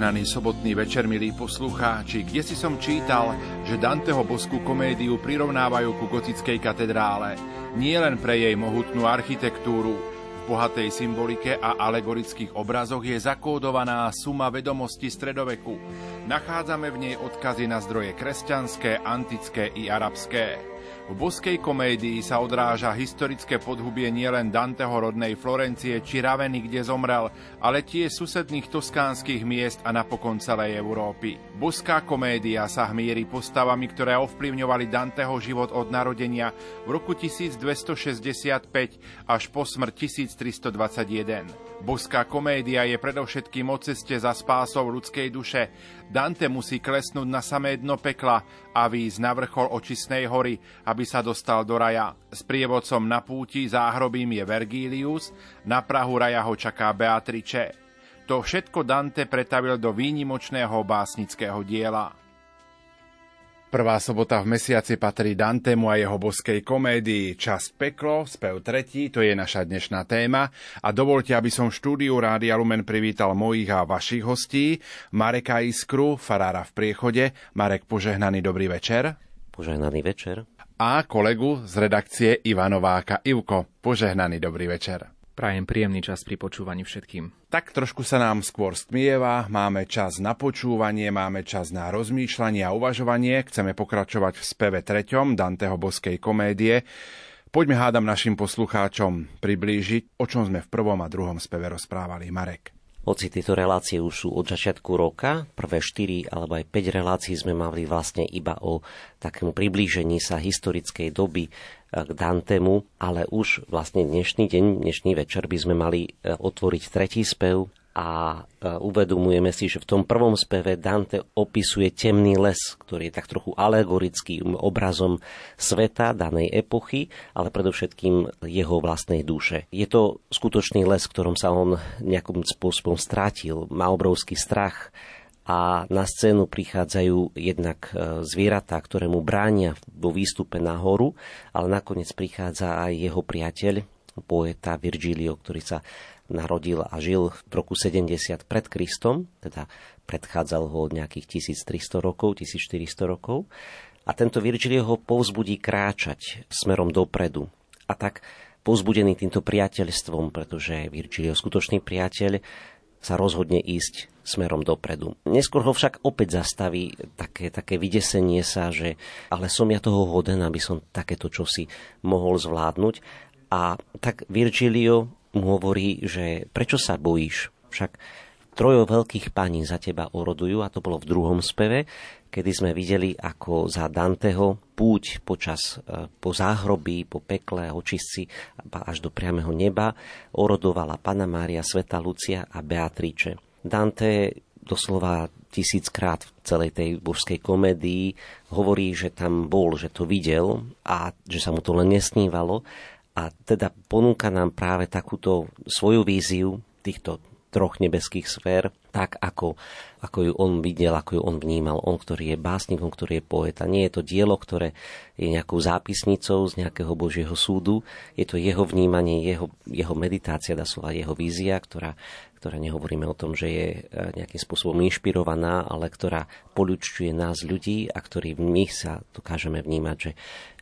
Požehnaný sobotný večer, milí poslucháči, kde si som čítal, že Danteho boskú komédiu prirovnávajú ku gotickej katedrále. Nie len pre jej mohutnú architektúru, v bohatej symbolike a alegorických obrazoch je zakódovaná suma vedomosti stredoveku. Nachádzame v nej odkazy na zdroje kresťanské, antické i arabské. V boskej komédii sa odráža historické podhubie nielen Danteho rodnej Florencie či Raveny, kde zomrel, ale tie susedných toskánskych miest a napokon celej Európy. Boská komédia sa hmíri postavami, ktoré ovplyvňovali Danteho život od narodenia v roku 1265 až po smrť 1321. Boská komédia je predovšetkým o ceste za spásou ľudskej duše. Dante musí klesnúť na samé dno pekla a výjsť na vrchol očistnej hory, aby sa dostal do raja. S prievodcom na púti záhrobím je Vergilius, na Prahu raja ho čaká Beatrice. To všetko Dante pretavil do výnimočného básnického diela. Prvá sobota v mesiaci patrí Dantemu a jeho boskej komédii Čas peklo, spev tretí, to je naša dnešná téma. A dovolte, aby som v štúdiu Rádia Lumen privítal mojich a vašich hostí. Mareka Iskru, farára v priechode. Marek, požehnaný dobrý večer. Požehnaný večer. A kolegu z redakcie Ivanováka Ivko. Požehnaný dobrý večer. Prajem príjemný čas pri počúvaní všetkým. Tak trošku sa nám skôr stmieva, máme čas na počúvanie, máme čas na rozmýšľanie a uvažovanie. Chceme pokračovať v speve treťom Danteho boskej komédie. Poďme hádam našim poslucháčom priblížiť, o čom sme v prvom a druhom speve rozprávali. Marek. Hoci tieto relácie už sú od začiatku roka, prvé 4 alebo aj 5 relácií sme mali vlastne iba o takému priblížení sa historickej doby k Dantemu, ale už vlastne dnešný deň, dnešný večer by sme mali e, otvoriť tretí spev a e, uvedomujeme si, že v tom prvom speve Dante opisuje temný les, ktorý je tak trochu alegorickým obrazom sveta danej epochy, ale predovšetkým jeho vlastnej duše. Je to skutočný les, v ktorom sa on nejakým spôsobom strátil, má obrovský strach, a na scénu prichádzajú jednak e, zvieratá, ktoré mu bránia vo výstupe na horu, ale nakoniec prichádza aj jeho priateľ, poeta Virgilio, ktorý sa narodil a žil v roku 70 pred Kristom, teda predchádzal ho od nejakých 1300 rokov, 1400 rokov. A tento Virgilio ho povzbudí kráčať smerom dopredu. A tak povzbudený týmto priateľstvom, pretože Virgilio skutočný priateľ, sa rozhodne ísť smerom dopredu. Neskôr ho však opäť zastaví také, také vydesenie sa, že ale som ja toho hoden, aby som takéto čosi mohol zvládnuť. A tak Virgilio mu hovorí, že prečo sa bojíš? Však trojo veľkých paní za teba orodujú, a to bolo v druhom speve, kedy sme videli, ako za Danteho púť počas, e, po záhrobí, po pekle, očistci až do priameho neba orodovala Pana Mária, Sveta Lucia a Beatrice. Dante doslova tisíckrát v celej tej božskej komédii hovorí, že tam bol, že to videl a že sa mu to len nesnívalo a teda ponúka nám práve takúto svoju víziu týchto troch nebeských sfér, tak ako, ako ju on videl, ako ju on vnímal. On, ktorý je básnikom, ktorý je poeta. Nie je to dielo, ktoré je nejakou zápisnicou z nejakého Božieho súdu. Je to jeho vnímanie, jeho, jeho meditácia, dá slova jeho vízia, ktorá ktorá nehovoríme o tom, že je e, nejakým spôsobom inšpirovaná, ale ktorá poľučuje nás ľudí a ktorý my sa dokážeme vnímať, že,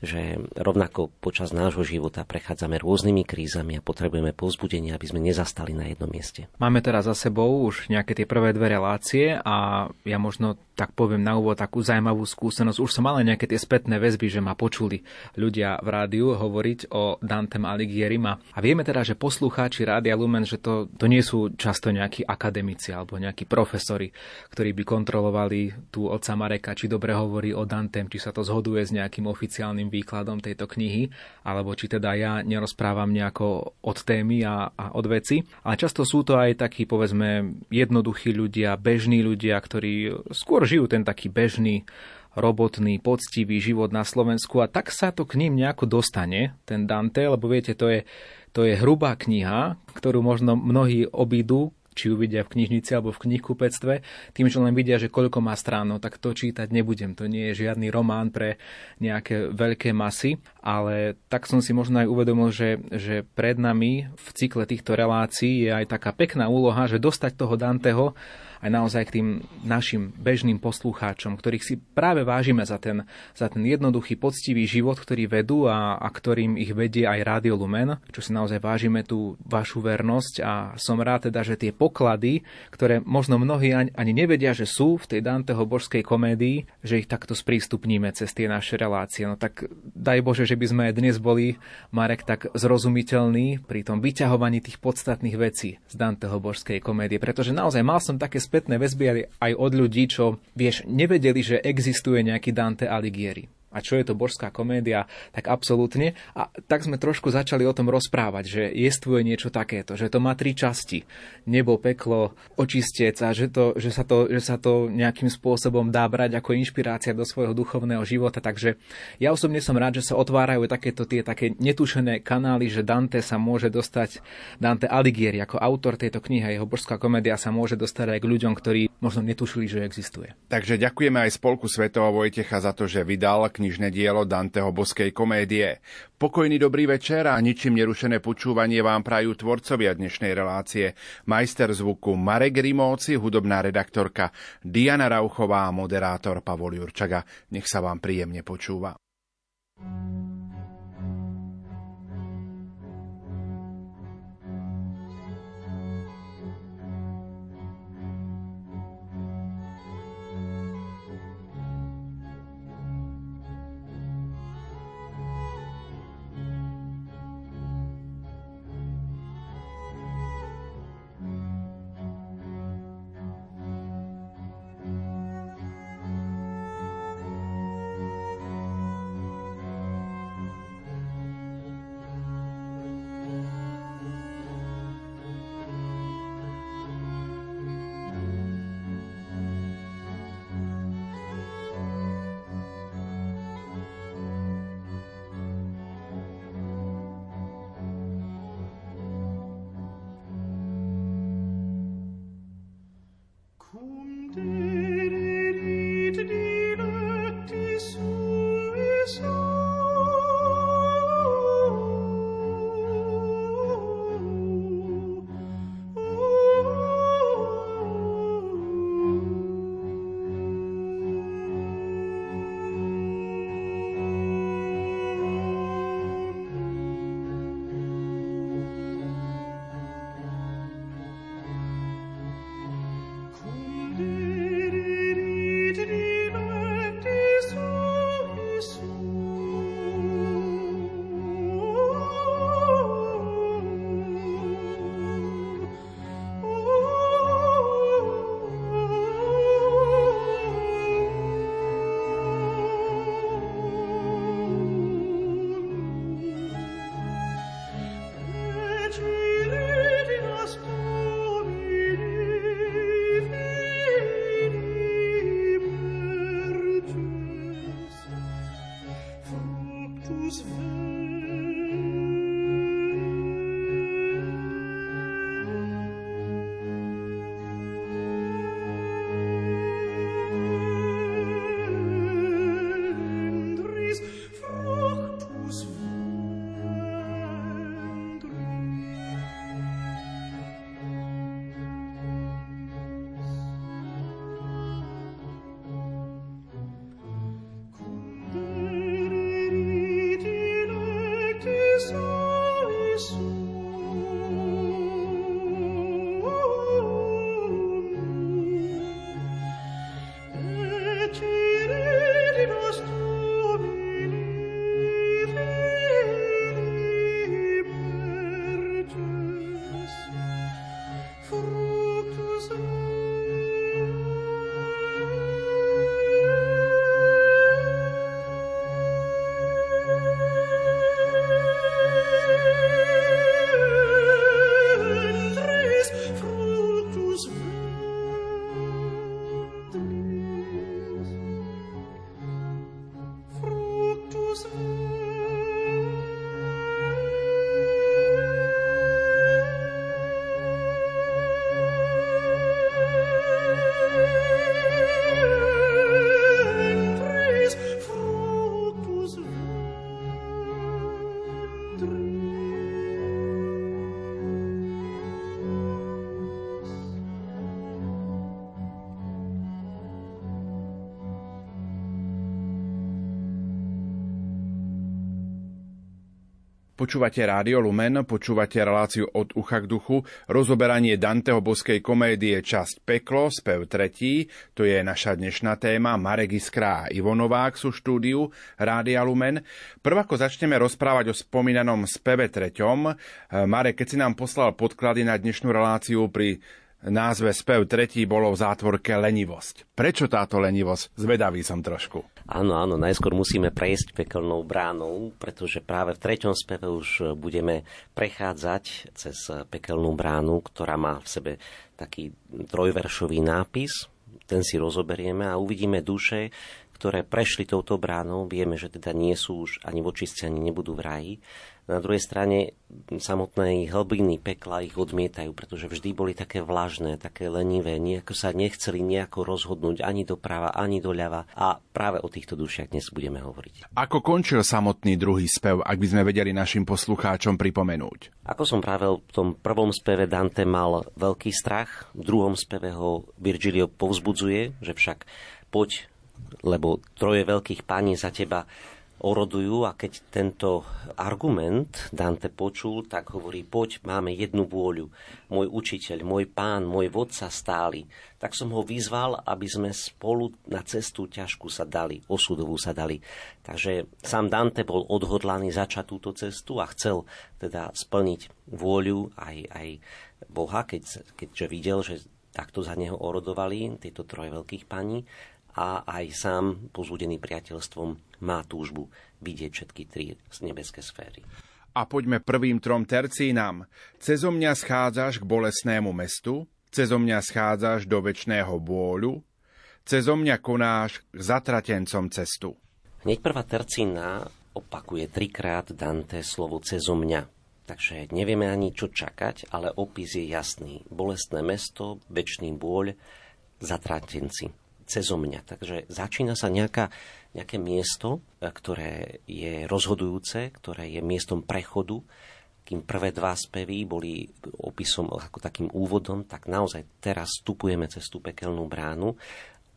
že rovnako počas nášho života prechádzame rôznymi krízami a potrebujeme povzbudenie, aby sme nezastali na jednom mieste. Máme teraz za sebou už nejaké tie prvé dve relácie a ja možno tak poviem na úvod takú zaujímavú skúsenosť. Už som mal nejaké tie spätné väzby, že ma počuli ľudia v rádiu hovoriť o Dantem Aligierim a vieme teda, že poslucháči Rádia Lumen, že to, to nie sú často nejakí akademici alebo nejakí profesori, ktorí by kontrolovali tú otca Mareka, či dobre hovorí o Dantem, či sa to zhoduje s nejakým oficiálnym výkladom tejto knihy, alebo či teda ja nerozprávam nejako od témy a, a od veci. Ale často sú to aj takí, povedzme, jednoduchí ľudia, bežní ľudia, ktorí skôr žijú ten taký bežný robotný, poctivý život na Slovensku a tak sa to k ním nejako dostane, ten Dante, lebo viete, to je to je hrubá kniha, ktorú možno mnohí obídu, či ju vidia v knižnici alebo v knihkupectve, tým, že len vidia, že koľko má strán, no tak to čítať nebudem. To nie je žiadny román pre nejaké veľké masy, ale tak som si možno aj uvedomil, že, že pred nami v cykle týchto relácií je aj taká pekná úloha, že dostať toho Danteho aj naozaj k tým našim bežným poslucháčom, ktorých si práve vážime za ten, za ten jednoduchý, poctivý život, ktorý vedú a, a ktorým ich vedie aj Rádio Lumen, čo si naozaj vážime tú vašu vernosť a som rád teda, že tie poklady, ktoré možno mnohí ani, ani nevedia, že sú v tej Danteho božskej komédii, že ich takto sprístupníme cez tie naše relácie. No tak daj Bože, že by sme aj dnes boli, Marek, tak zrozumiteľní pri tom vyťahovaní tých podstatných vecí z Danteho božskej komédie, pretože naozaj mal som také spätné väzby aj od ľudí, čo, vieš, nevedeli, že existuje nejaký Dante Alighieri a čo je to božská komédia, tak absolútne. A tak sme trošku začali o tom rozprávať, že jestvuje niečo takéto, že to má tri časti. Nebo, peklo, očistec a že, to, že, sa to, že sa to nejakým spôsobom dá brať ako inšpirácia do svojho duchovného života. Takže ja osobne som rád, že sa otvárajú takéto tie také netušené kanály, že Dante sa môže dostať, Dante Alighieri ako autor tejto knihy, jeho božská komédia sa môže dostať aj k ľuďom, ktorí možno netušili, že existuje. Takže ďakujeme aj Spolku Svetova Vojtecha za to, že vydal knižné dielo Danteho boskej komédie. Pokojný dobrý večer a ničím nerušené počúvanie vám prajú tvorcovia dnešnej relácie. Majster zvuku Marek Rimóci, hudobná redaktorka Diana Rauchová a moderátor Pavol Jurčaga. Nech sa vám príjemne počúva. thank you Počúvate Rádio Lumen, počúvate reláciu od ucha k duchu, rozoberanie Danteho boskej komédie Časť peklo, spev tretí, to je naša dnešná téma, Marek Iskra a Ivo sú štúdiu Rádia Lumen. Prv ako začneme rozprávať o spomínanom speve treťom, Marek, keď si nám poslal podklady na dnešnú reláciu pri názve spev tretí bolo v zátvorke lenivosť. Prečo táto lenivosť? Zvedavý som trošku. Áno, áno, najskôr musíme prejsť pekelnou bránou, pretože práve v treťom speve už budeme prechádzať cez pekelnú bránu, ktorá má v sebe taký trojveršový nápis. Ten si rozoberieme a uvidíme duše, ktoré prešli touto bránou. Vieme, že teda nie sú už ani vočistci, ani nebudú v raji na druhej strane samotné hlbiny pekla ich odmietajú, pretože vždy boli také vlažné, také lenivé, nejako sa nechceli nejako rozhodnúť ani doprava, ani doľava. A práve o týchto dušiach dnes budeme hovoriť. Ako končil samotný druhý spev, ak by sme vedeli našim poslucháčom pripomenúť? Ako som práve v tom prvom speve Dante mal veľký strach, v druhom speve ho Virgilio povzbudzuje, že však poď, lebo troje veľkých pani za teba orodujú a keď tento argument Dante počul, tak hovorí, poď, máme jednu vôľu, môj učiteľ, môj pán, môj vodca stáli. Tak som ho vyzval, aby sme spolu na cestu ťažku sa dali, osudovú sa dali. Takže sám Dante bol odhodlaný začať túto cestu a chcel teda splniť vôľu aj, aj Boha, keď, keďže videl, že takto za neho orodovali tieto troje veľkých paní a aj sám, pozúdený priateľstvom, má túžbu vidieť všetky tri z nebeské sféry. A poďme prvým trom tercínam. Cezo mňa schádzaš k bolesnému mestu, cezo mňa schádzaš do väčšného bôľu, cezo mňa konáš k zatratencom cestu. Hneď prvá tercína opakuje trikrát Dante slovo cezo mňa. Takže nevieme ani čo čakať, ale opis je jasný. Bolestné mesto, väčší bôľ, zatratenci cezo mňa. Takže začína sa nejaká, nejaké miesto, e, ktoré je rozhodujúce, ktoré je miestom prechodu, kým prvé dva spevy boli opisom ako takým úvodom, tak naozaj teraz vstupujeme cez tú pekelnú bránu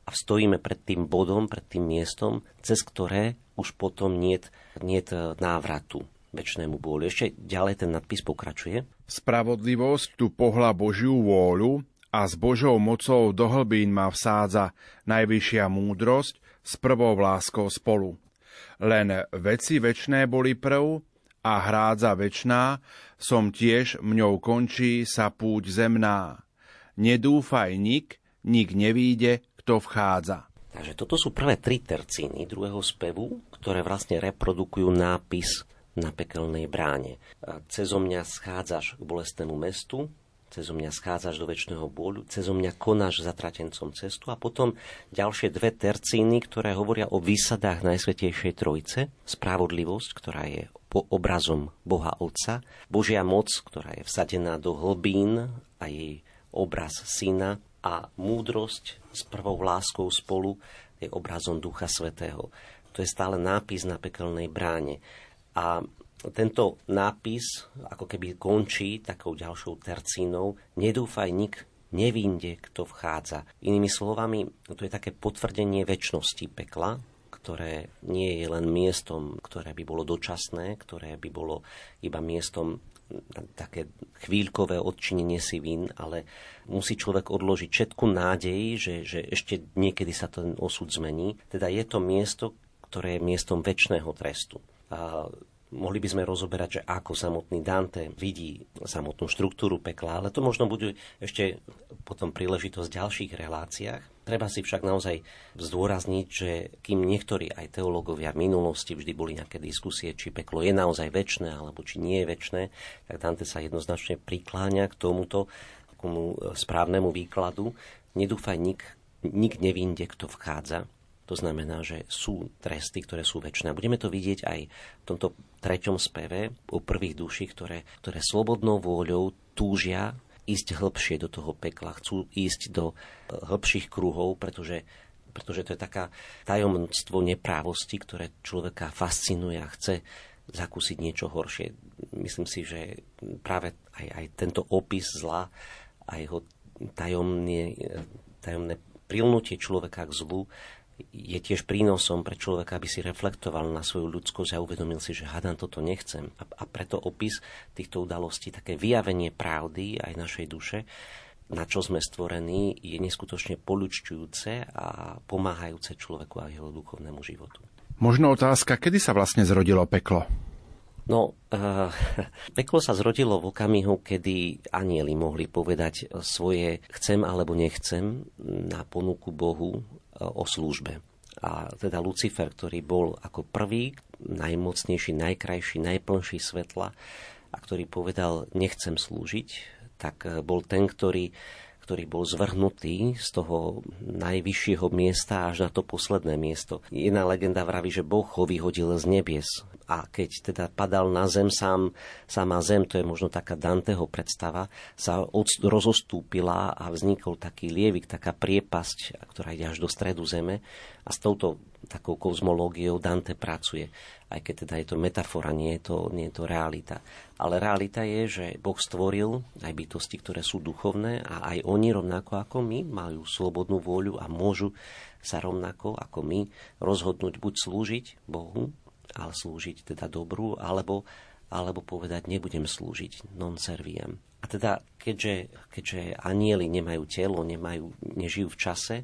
a stojíme pred tým bodom, pred tým miestom, cez ktoré už potom niet, niet návratu väčšnému bôľu. Ešte ďalej ten nadpis pokračuje. Spravodlivosť tu pohla Božiu vôľu, a s Božou mocou do hlbín ma vsádza najvyššia múdrosť s prvou láskou spolu. Len veci väčné boli prv a hrádza väčná, som tiež mňou končí sa púť zemná. Nedúfaj nik, nik nevíde, kto vchádza. Takže toto sú prvé tri tercíny druhého spevu, ktoré vlastne reprodukujú nápis na pekelnej bráne. Cezo mňa schádzaš k bolestnému mestu, cezo mňa schádzaš do väčšného bôľu, cezo mňa konáš zatratencom cestu. A potom ďalšie dve tercíny, ktoré hovoria o výsadách Najsvetejšej Trojice, spravodlivosť, ktorá je obrazom Boha Otca, Božia moc, ktorá je vsadená do hlbín a jej obraz Syna. A múdrosť s prvou láskou spolu je obrazom Ducha Svetého. To je stále nápis na pekelnej bráne. A tento nápis ako keby končí takou ďalšou tercínou Nedúfaj nik, nevinde, kto vchádza. Inými slovami, to je také potvrdenie väčšnosti pekla, ktoré nie je len miestom, ktoré by bolo dočasné, ktoré by bolo iba miestom také chvíľkové odčinenie si vín, ale musí človek odložiť všetku nádej, že, že ešte niekedy sa ten osud zmení. Teda je to miesto, ktoré je miestom väčšného trestu. A Mohli by sme rozoberať, že ako samotný Dante vidí samotnú štruktúru pekla, ale to možno bude ešte potom príležitosť v ďalších reláciách. Treba si však naozaj zdôrazniť, že kým niektorí aj teológovia v minulosti vždy boli nejaké diskusie, či peklo je naozaj väčšné alebo či nie je väčšné, tak Dante sa jednoznačne prikláňa k tomuto takomu správnemu výkladu. Nedúfaj nik, nik nevinde, kto vchádza, to znamená, že sú tresty, ktoré sú väčšie. Budeme to vidieť aj v tomto treťom speve u prvých duší, ktoré, ktoré slobodnou vôľou túžia ísť hĺbšie do toho pekla, chcú ísť do hĺbších kruhov, pretože pretože to je taká tajomstvo neprávosti, ktoré človeka fascinuje a chce zakúsiť niečo horšie. Myslím si, že práve aj, aj tento opis zla a jeho tajomné, tajomné prilnutie človeka k zlu je tiež prínosom pre človeka, aby si reflektoval na svoju ľudskosť a uvedomil si, že hadám toto nechcem. A, a preto opis týchto udalostí, také vyjavenie pravdy aj našej duše, na čo sme stvorení, je neskutočne polučťujúce a pomáhajúce človeku a jeho duchovnému životu. Možno otázka, kedy sa vlastne zrodilo peklo? No, uh, peklo sa zrodilo v okamihu, kedy anieli mohli povedať svoje chcem alebo nechcem na ponuku Bohu uh, o službe. A teda Lucifer, ktorý bol ako prvý, najmocnejší, najkrajší, najplnší svetla a ktorý povedal nechcem slúžiť, tak e, bol ten, ktorý, ktorý bol zvrhnutý z toho najvyššieho miesta až na to posledné miesto. Jedna legenda vraví, že Boh ho vyhodil z nebies a keď teda padal na zem sám, sama zem, to je možno taká Danteho predstava, sa od, rozostúpila a vznikol taký lievik, taká priepasť, ktorá ide až do stredu zeme a s touto takou kozmológiou Dante pracuje. Aj keď teda je to metafora, nie je to, nie je to realita. Ale realita je, že Boh stvoril aj bytosti, ktoré sú duchovné a aj oni rovnako ako my majú slobodnú vôľu a môžu sa rovnako ako my rozhodnúť buď slúžiť Bohu ale slúžiť teda dobrú, alebo, alebo povedať nebudem slúžiť, non serviam. A teda, keďže, keďže anieli nemajú telo, nemajú, nežijú v čase,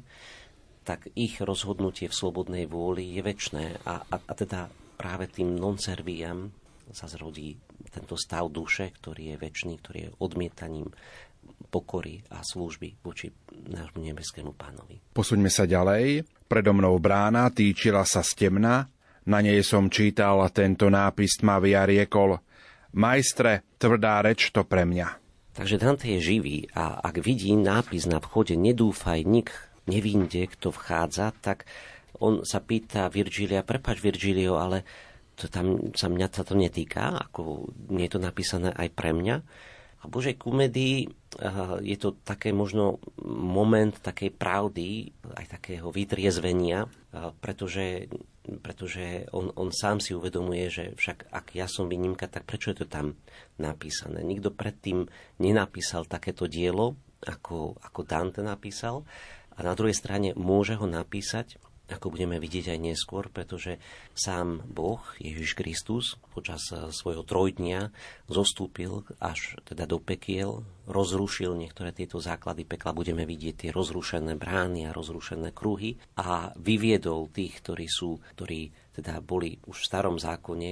tak ich rozhodnutie v slobodnej vôli je väčné. A, a, a teda práve tým non serviam sa zrodí tento stav duše, ktorý je väčší, ktorý je odmietaním pokory a služby voči nášmu nebeskému pánovi. Posuňme sa ďalej. Predo mnou brána týčila sa z temna, na nej som čítal tento nápis tmavý a riekol Majstre, tvrdá reč to pre mňa. Takže Dante je živý a ak vidí nápis na vchode Nedúfaj, nik nevinde, kto vchádza, tak on sa pýta Virgilia, prepač Virgilio, ale to tam sa mňa sa to netýka, ako nie je to napísané aj pre mňa. A Božej komedii je to také možno moment takej pravdy, aj takého vytriezvenia, pretože pretože on, on sám si uvedomuje, že však ak ja som výnimka, tak prečo je to tam napísané? Nikto predtým nenapísal takéto dielo, ako, ako Dante napísal a na druhej strane môže ho napísať ako budeme vidieť aj neskôr, pretože sám Boh, Ježiš Kristus, počas eh, svojho trojdnia zostúpil až teda do pekiel, rozrušil niektoré tieto základy pekla, budeme vidieť tie rozrušené brány a rozrušené kruhy a vyviedol tých, ktorí sú, ktorí teda boli už v starom zákone,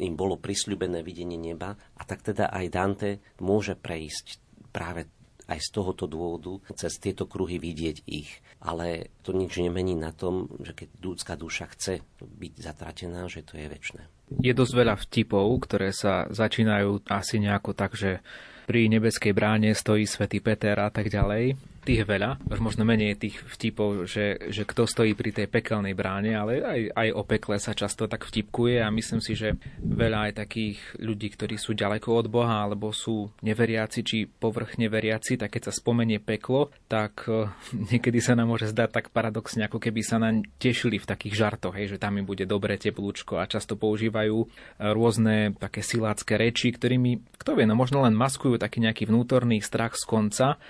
im bolo prisľubené videnie neba a tak teda aj Dante môže prejsť práve aj z tohoto dôvodu cez tieto kruhy vidieť ich. Ale to nič nemení na tom, že keď ľudská duša chce byť zatratená, že to je väčšie. Je dosť veľa vtipov, ktoré sa začínajú asi nejako tak, že pri nebeskej bráne stojí svätý Peter a tak ďalej tých veľa, už možno menej tých vtipov, že, že kto stojí pri tej pekelnej bráne, ale aj, aj o pekle sa často tak vtipkuje a myslím si, že veľa aj takých ľudí, ktorí sú ďaleko od Boha alebo sú neveriaci či povrchne veriaci, tak keď sa spomenie peklo, tak eh, niekedy sa nám môže zdať tak paradoxne, ako keby sa nám tešili v takých žartoch, hej, že tam im bude dobré teplúčko a často používajú eh, rôzne také silácké reči, ktorými, kto vie, no možno len maskujú taký nejaký vnútorný strach z konca,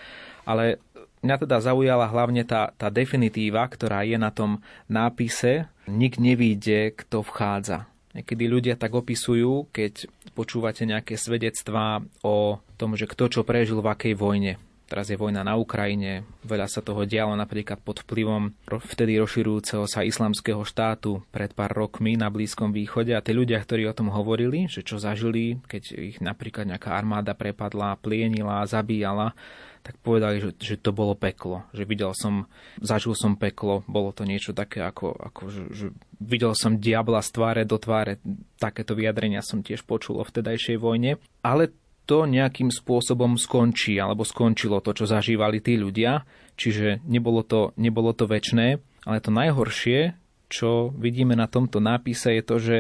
ale Mňa teda zaujala hlavne tá, tá definitíva, ktorá je na tom nápise Nik nevíde, kto vchádza. Niekedy ľudia tak opisujú, keď počúvate nejaké svedectvá o tom, že kto čo prežil v akej vojne. Teraz je vojna na Ukrajine, veľa sa toho dialo napríklad pod vplyvom vtedy rozširujúceho sa islamského štátu pred pár rokmi na Blízkom východe a tí ľudia, ktorí o tom hovorili, že čo zažili, keď ich napríklad nejaká armáda prepadla, plienila, zabíjala, tak povedali, že, že to bolo peklo. Že videl som, zažil som peklo, bolo to niečo také ako, ako že, že videl som diabla z tváre do tváre. Takéto vyjadrenia som tiež počul o vtedajšej vojne. Ale to nejakým spôsobom skončí, alebo skončilo to, čo zažívali tí ľudia. Čiže nebolo to, nebolo to väčné, ale to najhoršie, čo vidíme na tomto nápise, je to, že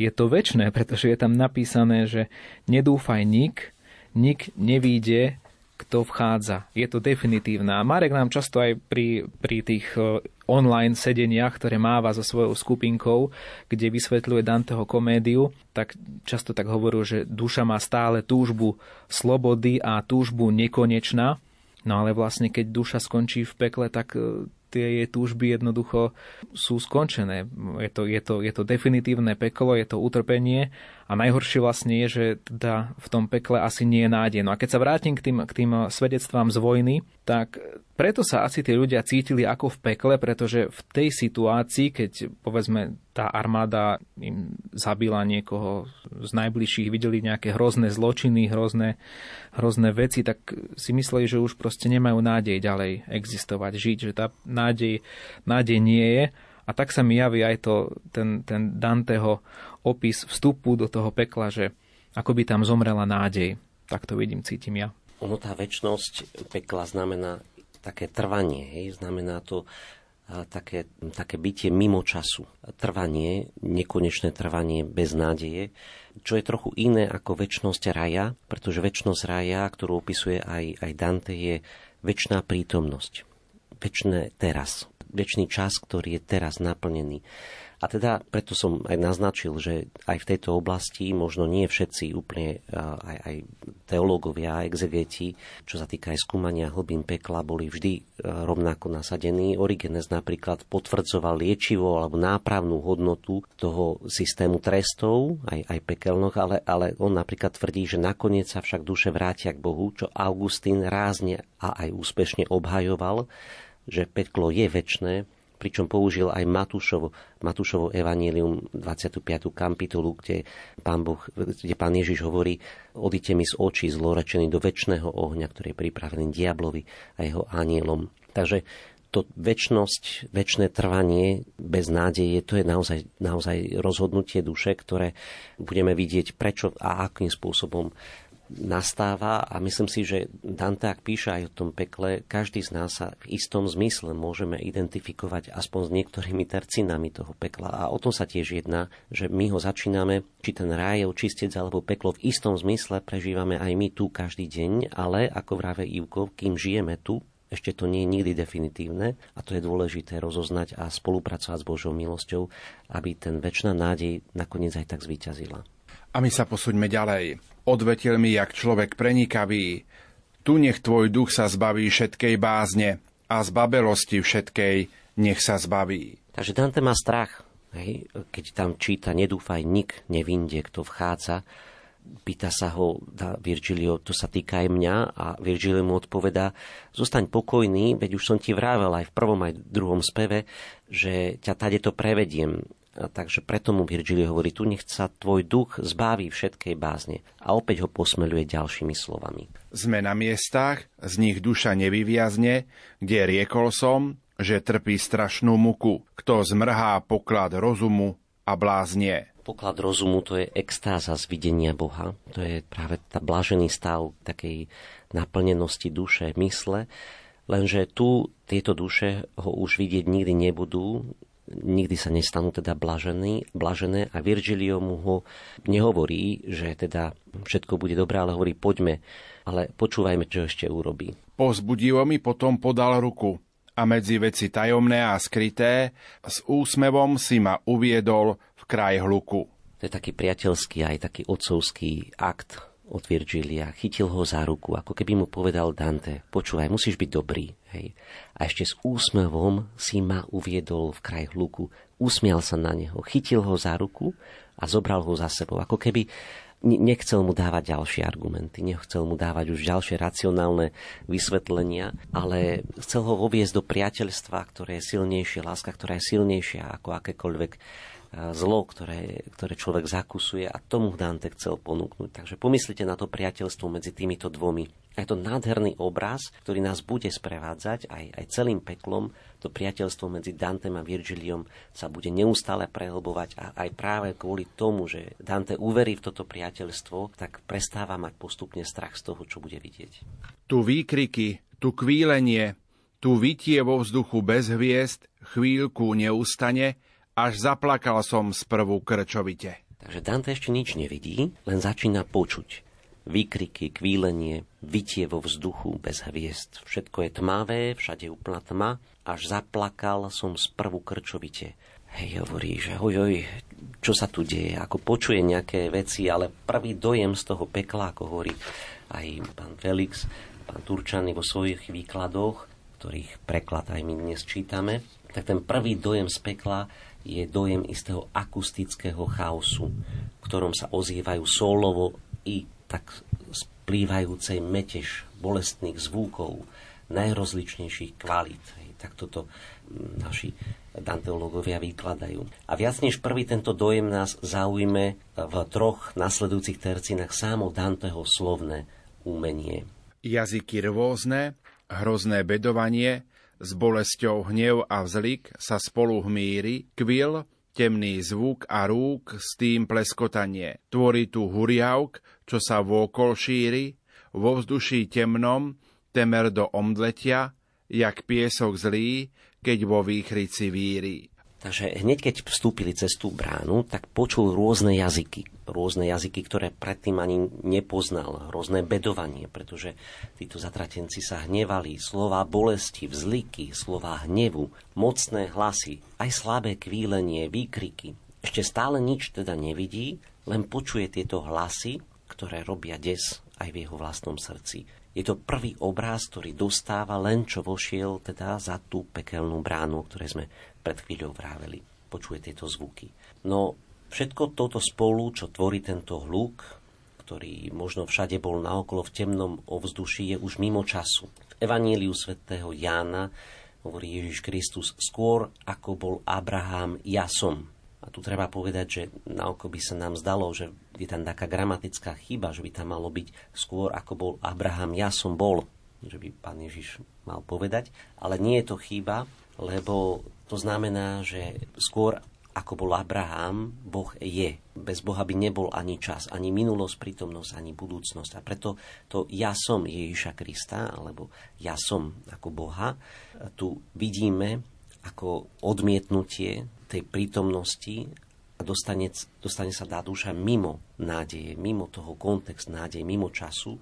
je to väčné, pretože je tam napísané, že nedúfaj nik, nik nevíde kto vchádza. Je to definitívne. A Marek nám často aj pri, pri tých e, online sedeniach, ktoré máva so svojou skupinkou, kde vysvetľuje Danteho komédiu, tak často tak hovorú, že duša má stále túžbu slobody a túžbu nekonečná. No ale vlastne keď duša skončí v pekle, tak e, tie jej túžby jednoducho sú skončené. Je to, je to, je to definitívne peklo, je to utrpenie a najhoršie vlastne je, že teda v tom pekle asi nie je nádej. No a keď sa vrátim k tým, k tým svedectvám z vojny, tak preto sa asi tí ľudia cítili ako v pekle, pretože v tej situácii, keď povedzme tá armáda im zabila niekoho z najbližších, videli nejaké hrozné zločiny, hrozné, hrozné veci, tak si mysleli, že už proste nemajú nádej ďalej existovať, žiť, že tá nádej, nádej nie je. A tak sa mi javí aj to, ten, ten Danteho opis vstupu do toho pekla, že ako by tam zomrela nádej. Tak to vidím, cítim ja. Ono tá väčnosť pekla znamená také trvanie, hej? znamená to také, také bytie mimo času. Trvanie, nekonečné trvanie bez nádeje, čo je trochu iné ako väčnosť raja, pretože väčnosť raja, ktorú opisuje aj, aj Dante, je väčšiná prítomnosť. Väčšné teraz. Väčší čas, ktorý je teraz naplnený. A teda preto som aj naznačil, že aj v tejto oblasti možno nie všetci úplne aj, aj teológovia, exegeti, čo sa týka aj skúmania hlbín pekla, boli vždy rovnako nasadení. Origenes napríklad potvrdzoval liečivo alebo nápravnú hodnotu toho systému trestov, aj, aj pekelnoch, ale, ale on napríklad tvrdí, že nakoniec sa však duše vrátia k Bohu, čo Augustín rázne a aj úspešne obhajoval, že peklo je väčné, pričom použil aj Matúšovo, Matúšovo evanílium 25. kapitolu, kde pán, boh, kde pán Ježiš hovorí odite mi z očí zlorečený do väčšného ohňa, ktorý je pripravený diablovi a jeho anielom. Takže to väčnosť, väčšie trvanie bez nádeje, to je naozaj, naozaj rozhodnutie duše, ktoré budeme vidieť prečo a akým spôsobom nastáva a myslím si, že Dante, ak píše aj o tom pekle, každý z nás sa v istom zmysle môžeme identifikovať aspoň s niektorými tercinami toho pekla. A o tom sa tiež jedná, že my ho začíname, či ten ráj, čistec alebo peklo v istom zmysle prežívame aj my tu každý deň, ale ako vrave Ivko, kým žijeme tu, ešte to nie je nikdy definitívne a to je dôležité rozoznať a spolupracovať s Božou milosťou, aby ten väčšina nádej nakoniec aj tak zvíťazila. A my sa posuňme ďalej. Odvetil mi jak človek prenikavý. Tu nech tvoj duch sa zbaví všetkej bázne a z babelosti všetkej nech sa zbaví. Takže Dante má strach. Hej? Keď tam číta nedúfaj nik nevinde, kto vchádza, pýta sa ho da Virgilio, to sa týka aj mňa a Virgilio mu odpovedá, zostaň pokojný, veď už som ti vravel aj v prvom aj v druhom speve, že ťa tade to prevediem. Takže preto mu Virgilio hovorí, tu nech sa tvoj duch zbaví všetkej bázne. A opäť ho posmeluje ďalšími slovami. Sme na miestach, z nich duša nevyviazne, kde riekol som, že trpí strašnú muku, kto zmrhá poklad rozumu a bláznie. Poklad rozumu to je extáza z videnia Boha. To je práve tá blažený stav takej naplnenosti duše, mysle. Lenže tu tieto duše ho už vidieť nikdy nebudú, nikdy sa nestanú teda blažený, blažené a Virgilio mu ho nehovorí, že teda všetko bude dobré, ale hovorí poďme, ale počúvajme, čo ešte urobí. Pozbudivo mi potom podal ruku a medzi veci tajomné a skryté s úsmevom si ma uviedol v kraj hluku. To je taký priateľský aj taký otcovský akt od Virgilia, chytil ho za ruku, ako keby mu povedal Dante, počúvaj, musíš byť dobrý. Hej. A ešte s úsmevom si ma uviedol v kraj hluku, usmial sa na neho, chytil ho za ruku a zobral ho za sebou, ako keby nechcel mu dávať ďalšie argumenty, nechcel mu dávať už ďalšie racionálne vysvetlenia, ale chcel ho oviesť do priateľstva, ktoré je silnejšie, láska, ktorá je silnejšia ako akékoľvek zlo, ktoré, ktoré človek zakusuje a tomu Dante chcel ponúknuť. Takže pomyslite na to priateľstvo medzi týmito dvomi. A je to nádherný obraz, ktorý nás bude sprevádzať aj, aj celým peklom. To priateľstvo medzi Dantem a Virgiliom sa bude neustále prehlbovať a aj práve kvôli tomu, že Dante uverí v toto priateľstvo, tak prestáva mať postupne strach z toho, čo bude vidieť. Tu výkriky, tu kvílenie, tu vytie vo vzduchu bez hviezd, chvíľku neustane, až zaplakal som sprvu krčovite. Takže Dante ešte nič nevidí, len začína počuť. Výkriky, kvílenie, vytie vo vzduchu bez hviezd. Všetko je tmavé, všade úplná tma, až zaplakal som sprvu krčovite. Hej, hovorí, že oj, čo sa tu deje, ako počuje nejaké veci, ale prvý dojem z toho pekla, ako hovorí aj pán Felix, pán Turčany vo svojich výkladoch, ktorých preklad aj my dnes čítame, tak ten prvý dojem z pekla je dojem istého akustického chaosu, v ktorom sa ozývajú solovo i tak splývajúcej metež bolestných zvukov, najrozličnejších kvalít. Tak toto mm, naši danteológovia vykladajú. A viac než prvý tento dojem nás zaujme v troch nasledujúcich tercínach sámo Danteho slovné umenie. Jazyky rôzne, hrozné bedovanie, s bolesťou hnev a vzlik sa spolu hmíri, kvil, temný zvuk a rúk s tým pleskotanie. Tvorí tu huriavk, čo sa vôkol šíri, vo vzduší temnom, temer do omdletia, jak piesok zlý, keď vo výchrici víri. Takže hneď keď vstúpili cez tú bránu, tak počul rôzne jazyky. Rôzne jazyky, ktoré predtým ani nepoznal. Rôzne bedovanie, pretože títo zatratenci sa hnevali. Slova bolesti, vzliky, slova hnevu, mocné hlasy, aj slabé kvílenie, výkriky. Ešte stále nič teda nevidí, len počuje tieto hlasy, ktoré robia des aj v jeho vlastnom srdci. Je to prvý obráz, ktorý dostáva len čo vošiel teda za tú pekelnú bránu, o ktorej sme pred chvíľou vráveli. Počuje tieto zvuky. No všetko toto spolu, čo tvorí tento hluk, ktorý možno všade bol naokolo v temnom ovzduší, je už mimo času. V Evaníliu svätého Jána hovorí Ježiš Kristus skôr ako bol Abraham, ja som. A tu treba povedať, že na oko by sa nám zdalo, že je tam taká gramatická chyba, že by tam malo byť skôr ako bol Abraham, ja som bol, že by pán Ježiš mal povedať. Ale nie je to chyba, lebo to znamená, že skôr ako bol Abraham, Boh je. Bez Boha by nebol ani čas, ani minulosť, prítomnosť, ani budúcnosť. A preto to ja som Ježiša Krista, alebo ja som ako Boha, tu vidíme ako odmietnutie tej prítomnosti a dostane, dostane sa dá duša mimo nádeje, mimo toho kontext nádeje, mimo času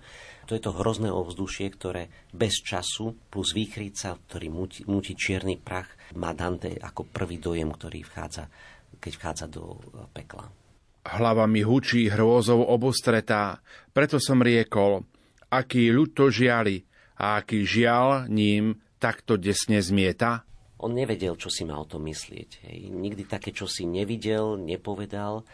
to je to hrozné ovzdušie, ktoré bez času plus výchrica, ktorý múti, čierny prach, má Dante ako prvý dojem, ktorý vchádza, keď vchádza do pekla. Hlava mi hučí hrôzou obostretá, preto som riekol, aký ľud to žiali a aký žial ním takto desne zmieta. On nevedel, čo si má o tom myslieť. Hej. Nikdy také, čo si nevidel, nepovedal.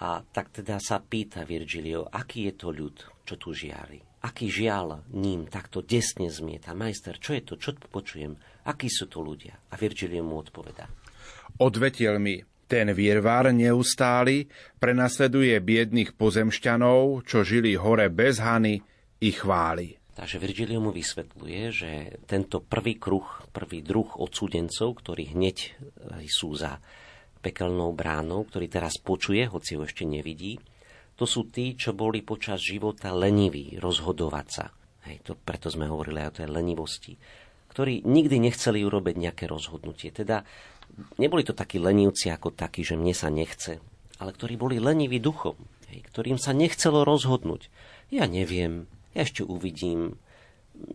A tak teda sa pýta Virgilio, aký je to ľud, čo tu žiari aký žiaľ ním takto desne zmieta. Majster, čo je to? Čo počujem? Akí sú to ľudia? A Virgilio mu odpovedá. Odvetil mi, ten viervár neustály prenasleduje biedných pozemšťanov, čo žili hore bez hany i chvály. Takže Virgilio mu vysvetľuje, že tento prvý kruh, prvý druh odsúdencov, ktorí hneď e, sú za pekelnou bránou, ktorý teraz počuje, hoci ho ešte nevidí, to sú tí, čo boli počas života leniví rozhodovať sa. Hej, to, preto sme hovorili aj o tej lenivosti. Ktorí nikdy nechceli urobiť nejaké rozhodnutie. Teda neboli to takí lenivci ako takí, že mne sa nechce, ale ktorí boli leniví duchom, hej, ktorým sa nechcelo rozhodnúť. Ja neviem, ja ešte uvidím,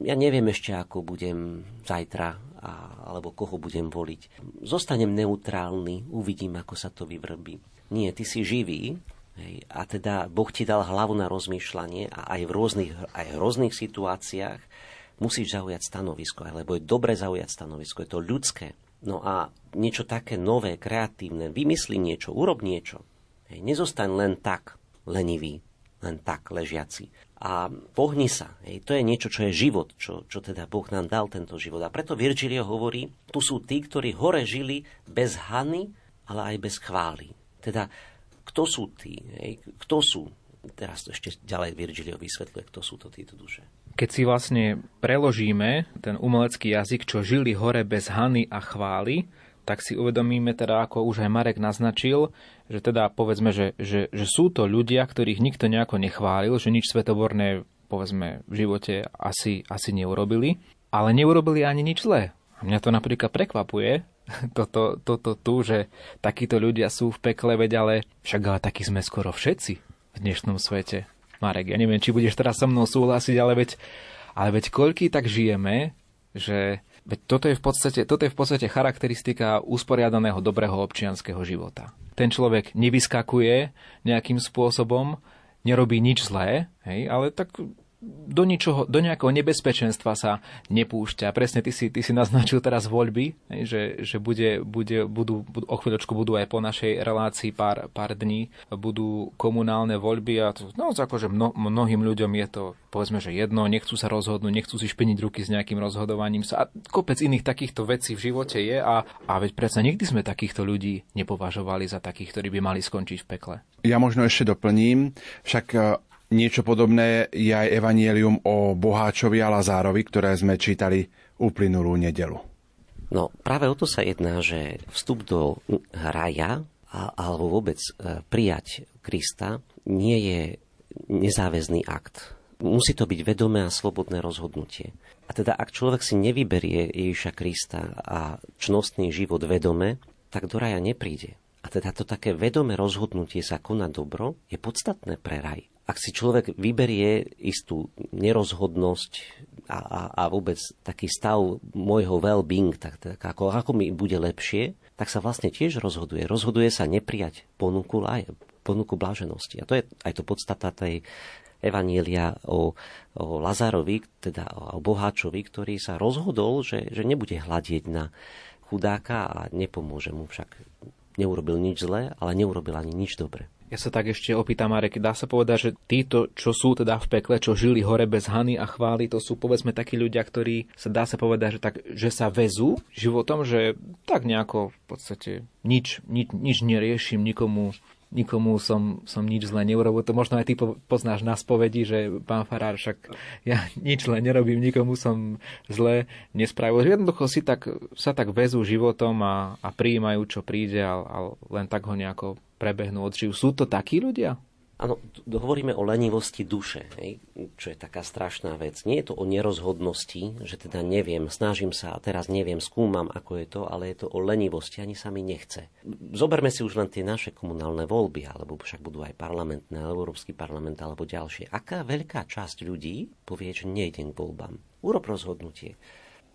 ja neviem ešte, ako budem zajtra, a, alebo koho budem voliť. Zostanem neutrálny, uvidím, ako sa to vyvrbí. Nie, ty si živý Hej. A teda Boh ti dal hlavu na rozmýšľanie a aj v rôznych, aj v rôznych situáciách musíš zaujať stanovisko, lebo je dobre zaujať stanovisko, je to ľudské. No a niečo také nové, kreatívne, vymysli niečo, urob niečo. Hej. Nezostaň len tak lenivý, len tak ležiaci. A pohni sa. Hej. To je niečo, čo je život, čo, čo teda Boh nám dal tento život. A preto Virgilio hovorí, tu sú tí, ktorí hore žili bez hany, ale aj bez chvály. Teda kto sú tí? Hej? Kto sú? Teraz ešte ďalej Virgilio vysvetľuje, kto sú to títo duše. Keď si vlastne preložíme ten umelecký jazyk, čo žili hore bez hany a chvály, tak si uvedomíme teda, ako už aj Marek naznačil, že teda povedzme, že, že, že sú to ľudia, ktorých nikto nejako nechválil, že nič svetoborné povedzme v živote asi, asi neurobili, ale neurobili ani nič zlé. A mňa to napríklad prekvapuje, toto, toto tu, že takíto ľudia sú v pekle, veď ale však ale takí sme skoro všetci v dnešnom svete. Marek, ja neviem, či budeš teraz so mnou súhlasiť, ale veď, ale veď koľký tak žijeme, že veď toto je, v podstate, toto je v podstate charakteristika usporiadaného dobrého občianského života. Ten človek nevyskakuje nejakým spôsobom, nerobí nič zlé, hej, ale tak do, ničoho, do nejakého nebezpečenstva sa nepúšťa. Presne ty si, ty si naznačil teraz voľby, že, že bude, bude, budú, budú, o chvíľočku budú aj po našej relácii pár, pár dní, budú komunálne voľby a to, no, akože mno, mnohým ľuďom je to povedzme, že jedno, nechcú sa rozhodnúť, nechcú si špeniť ruky s nejakým rozhodovaním sa. A kopec iných takýchto vecí v živote je a, a veď predsa nikdy sme takýchto ľudí nepovažovali za takých, ktorí by mali skončiť v pekle. Ja možno ešte doplním, však niečo podobné je aj evanielium o Boháčovi a Lazárovi, ktoré sme čítali uplynulú nedelu. No práve o to sa jedná, že vstup do raja alebo vôbec e, prijať Krista nie je nezáväzný akt musí to byť vedomé a slobodné rozhodnutie. A teda ak človek si nevyberie Ježiša Krista a čnostný život vedome, tak do raja nepríde. A teda to také vedomé rozhodnutie sa konať dobro je podstatné pre raj. Ak si človek vyberie istú nerozhodnosť a, a, a vôbec taký stav môjho well-being, tak, tak ako, ako mi bude lepšie, tak sa vlastne tiež rozhoduje. Rozhoduje sa neprijať ponuku, ponuku bláženosti. A to je aj to podstata tej Evanielia o, o Lazarovi, teda o boháčovi, ktorý sa rozhodol, že, že nebude hľadieť na chudáka a nepomôže mu však. Neurobil nič zlé, ale neurobil ani nič dobre. Ja sa tak ešte opýtam, Marek, dá sa povedať, že títo, čo sú teda v pekle, čo žili hore bez hany a chvály, to sú povedzme takí ľudia, ktorí sa dá sa povedať, že, tak, že sa vezú životom, že tak nejako v podstate nič, nič, nič neriešim, nikomu nikomu som, som nič zle neurobil. To možno aj ty poznáš na spovedi, že pán Farár, však ja nič zle nerobím, nikomu som zle nespravil. Jednoducho si tak, sa tak vezú životom a, a prijímajú, čo príde a, a len tak ho nejako prebehnú, odžijú. Sú to takí ľudia? Áno, hovoríme o lenivosti duše, hej, čo je taká strašná vec. Nie je to o nerozhodnosti, že teda neviem, snažím sa a teraz neviem, skúmam, ako je to, ale je to o lenivosti, ani sa mi nechce. Zoberme si už len tie naše komunálne voľby, alebo však budú aj parlamentné, alebo Európsky parlament, alebo ďalšie. Aká veľká časť ľudí povie, že nejdem k voľbám. Urob rozhodnutie.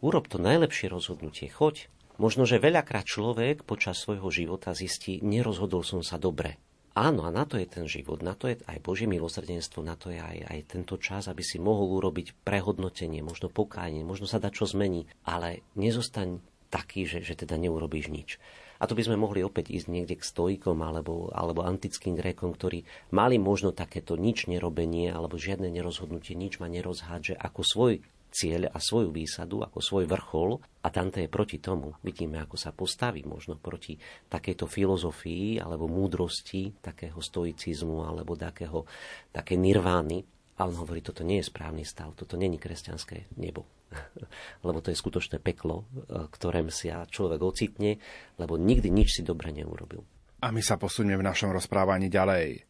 Urob to najlepšie rozhodnutie. Choď. Možno, že veľakrát človek počas svojho života zistí, nerozhodol som sa dobre Áno, a na to je ten život, na to je aj Božie milosrdenstvo, na to je aj, aj tento čas, aby si mohol urobiť prehodnotenie, možno pokájanie, možno sa dať čo zmení, ale nezostaň taký, že, že teda neurobíš nič. A to by sme mohli opäť ísť niekde k stoikom alebo, alebo antickým Grékom, ktorí mali možno takéto nič nerobenie alebo žiadne nerozhodnutie, nič ma nerozhádže ako svoj cieľ a svoju výsadu ako svoj vrchol a Dante je proti tomu. Vidíme, ako sa postaví možno proti takejto filozofii alebo múdrosti, takého stoicizmu alebo takého, také nirvány. A on hovorí, toto nie je správny stav, toto není kresťanské nebo. lebo to je skutočné peklo, ktorém sa človek ocitne, lebo nikdy nič si dobre neurobil. A my sa posunieme v našom rozprávaní ďalej.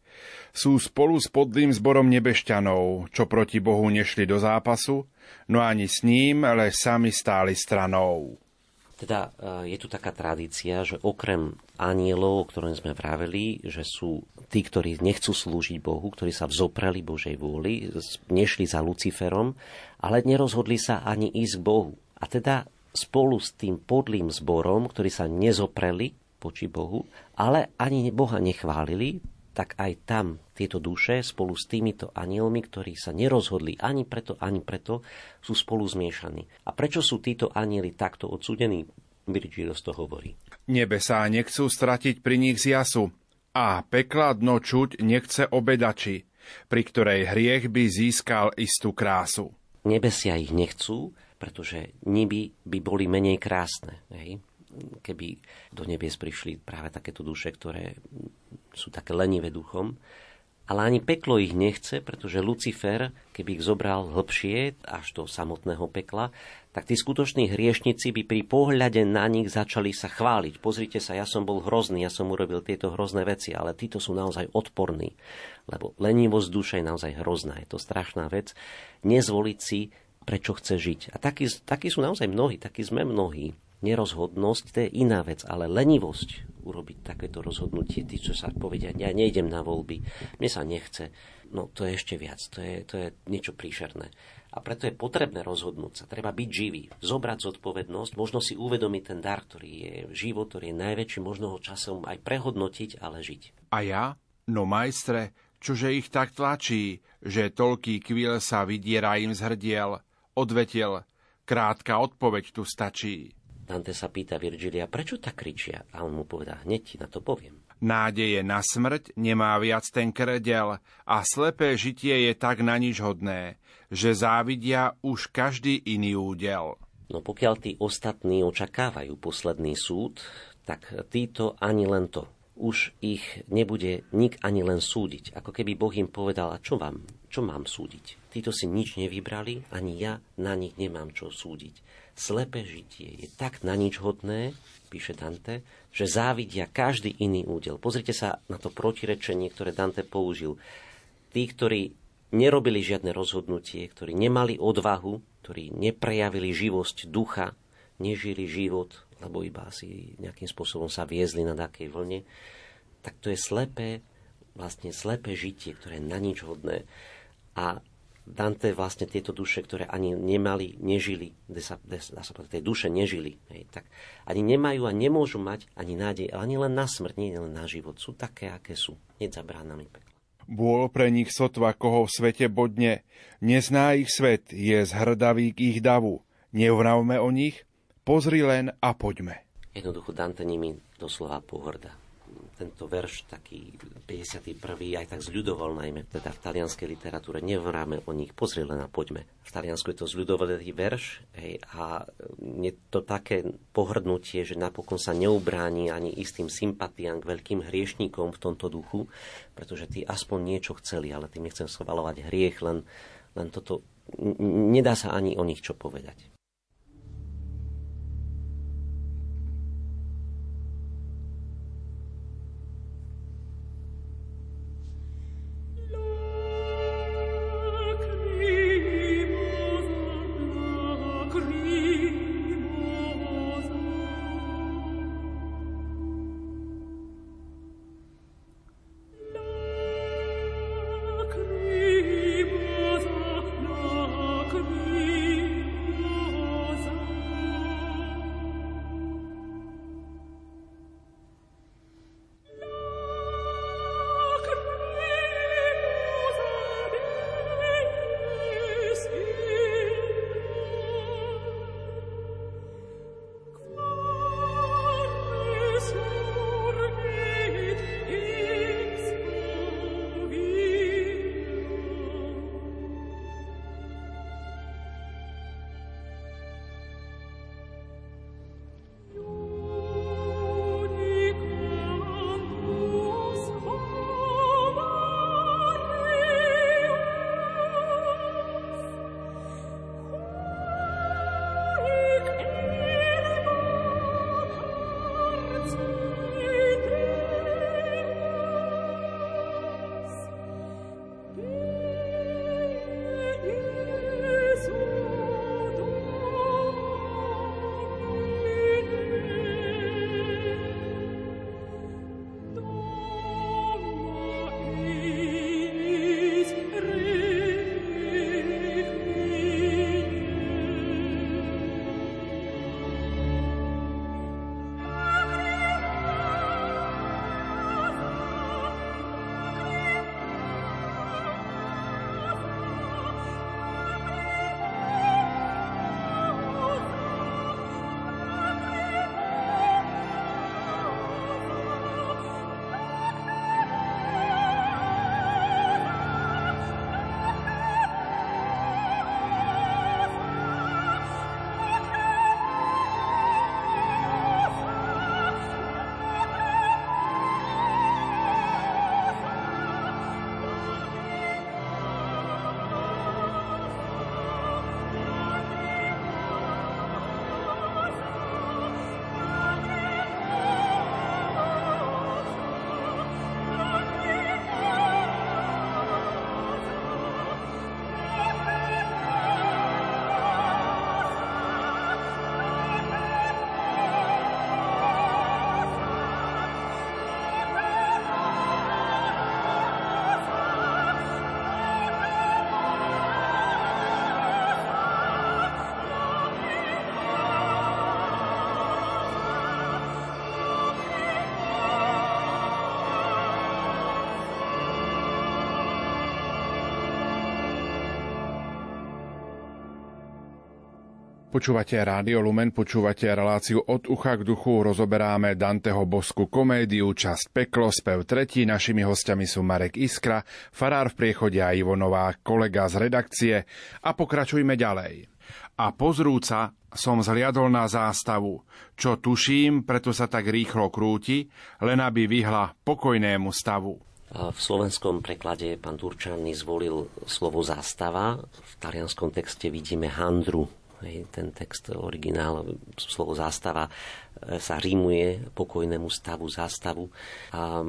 Sú spolu s podlým zborom nebešťanov, čo proti Bohu nešli do zápasu, no ani s ním, ale sami stáli stranou. Teda e, je tu taká tradícia, že okrem anielov, o ktorom sme vraveli, že sú tí, ktorí nechcú slúžiť Bohu, ktorí sa vzopreli Božej vôli, nešli za Luciferom, ale nerozhodli sa ani ísť k Bohu. A teda spolu s tým podlým zborom, ktorí sa nezopreli voči Bohu, ale ani Boha nechválili, tak aj tam tieto duše spolu s týmito anielmi, ktorí sa nerozhodli ani preto, ani preto, sú spolu zmiešaní. A prečo sú títo anieli takto odsudení? Virgilius to hovorí. sa nechcú stratiť pri nich z jasu a pekla dno čuť nechce obedači, pri ktorej hriech by získal istú krásu. Nebesia ich nechcú, pretože neby by boli menej krásne. Hej? Keby do nebies prišli práve takéto duše, ktoré sú také lenivé duchom. Ale ani peklo ich nechce, pretože Lucifer, keby ich zobral hlbšie až do samotného pekla, tak tí skutoční hriešnici by pri pohľade na nich začali sa chváliť. Pozrite sa, ja som bol hrozný, ja som urobil tieto hrozné veci, ale títo sú naozaj odporní. Lebo lenivosť duše je naozaj hrozná, je to strašná vec. Nezvoliť si, prečo chce žiť. A takí, takí sú naozaj mnohí, takí sme mnohí nerozhodnosť, to je iná vec, ale lenivosť urobiť takéto rozhodnutie, tí, čo sa povedia, ja nejdem na voľby, mne sa nechce, no to je ešte viac, to je, to je niečo príšerné. A preto je potrebné rozhodnúť sa, treba byť živý, zobrať zodpovednosť, možno si uvedomiť ten dar, ktorý je život, ktorý je najväčší, možno ho časom aj prehodnotiť, ale žiť. A ja? No majstre, Čože ich tak tlačí, že toľký kvíl sa vydiera im z hrdiel, odvetil, krátka odpoveď tu stačí. Dante sa pýta Virgilia, prečo tak kričia? A on mu povedá, hneď ti na to poviem. Nádeje na smrť nemá viac ten kredel a slepé žitie je tak na nič hodné, že závidia už každý iný údel. No pokiaľ tí ostatní očakávajú posledný súd, tak títo ani len to už ich nebude nik ani len súdiť. Ako keby Boh im povedal, a čo vám, čo mám súdiť? Títo si nič nevybrali, ani ja na nich nemám čo súdiť. Slepé žitie je tak na nič hodné, píše Dante, že závidia každý iný údel. Pozrite sa na to protirečenie, ktoré Dante použil. Tí, ktorí nerobili žiadne rozhodnutie, ktorí nemali odvahu, ktorí neprejavili živosť ducha, nežili život lebo iba asi nejakým spôsobom sa viezli na takej vlne, tak to je slepé, vlastne slepé žitie, ktoré je na nič hodné. A Dante vlastne tieto duše, ktoré ani nemali, nežili, dá sa, dá sa povedať, tej duše nežili, hej, tak ani nemajú a nemôžu mať ani nádej, ani len na smrť, nie len na život. Sú také, aké sú. Hneď za bránami pekla. Bôl pre nich sotva, koho v svete bodne. Nezná ich svet, je zhrdavý k ich davu. Neuvravme o nich, Pozri len a poďme. Jednoducho Dante nimi doslova pohrda. Tento verš, taký 51. aj tak zľudoval najmä, teda v talianskej literatúre, nevráme o nich, pozri len a poďme. V Taliansku je to zľudovalý verš hej, a je to také pohrdnutie, že napokon sa neubráni ani istým sympatiám k veľkým hriešníkom v tomto duchu, pretože tí aspoň niečo chceli, ale tým nechcem schvalovať hriech, len, len toto nedá sa ani o nich čo povedať. Počúvate Rádio Lumen, počúvate reláciu od ucha k duchu, rozoberáme Danteho bosku komédiu, časť Peklo, spev tretí. Našimi hostiami sú Marek Iskra, farár v priechode a Ivo Nová, kolega z redakcie. A pokračujme ďalej. A pozrúca som zliadol na zástavu, čo tuším, preto sa tak rýchlo krúti, len aby vyhla pokojnému stavu. V slovenskom preklade pán Turčany zvolil slovo zástava, v talianskom texte vidíme handru, Hej, ten text, originál, slovo zástava e, sa rímuje pokojnému stavu, zástavu a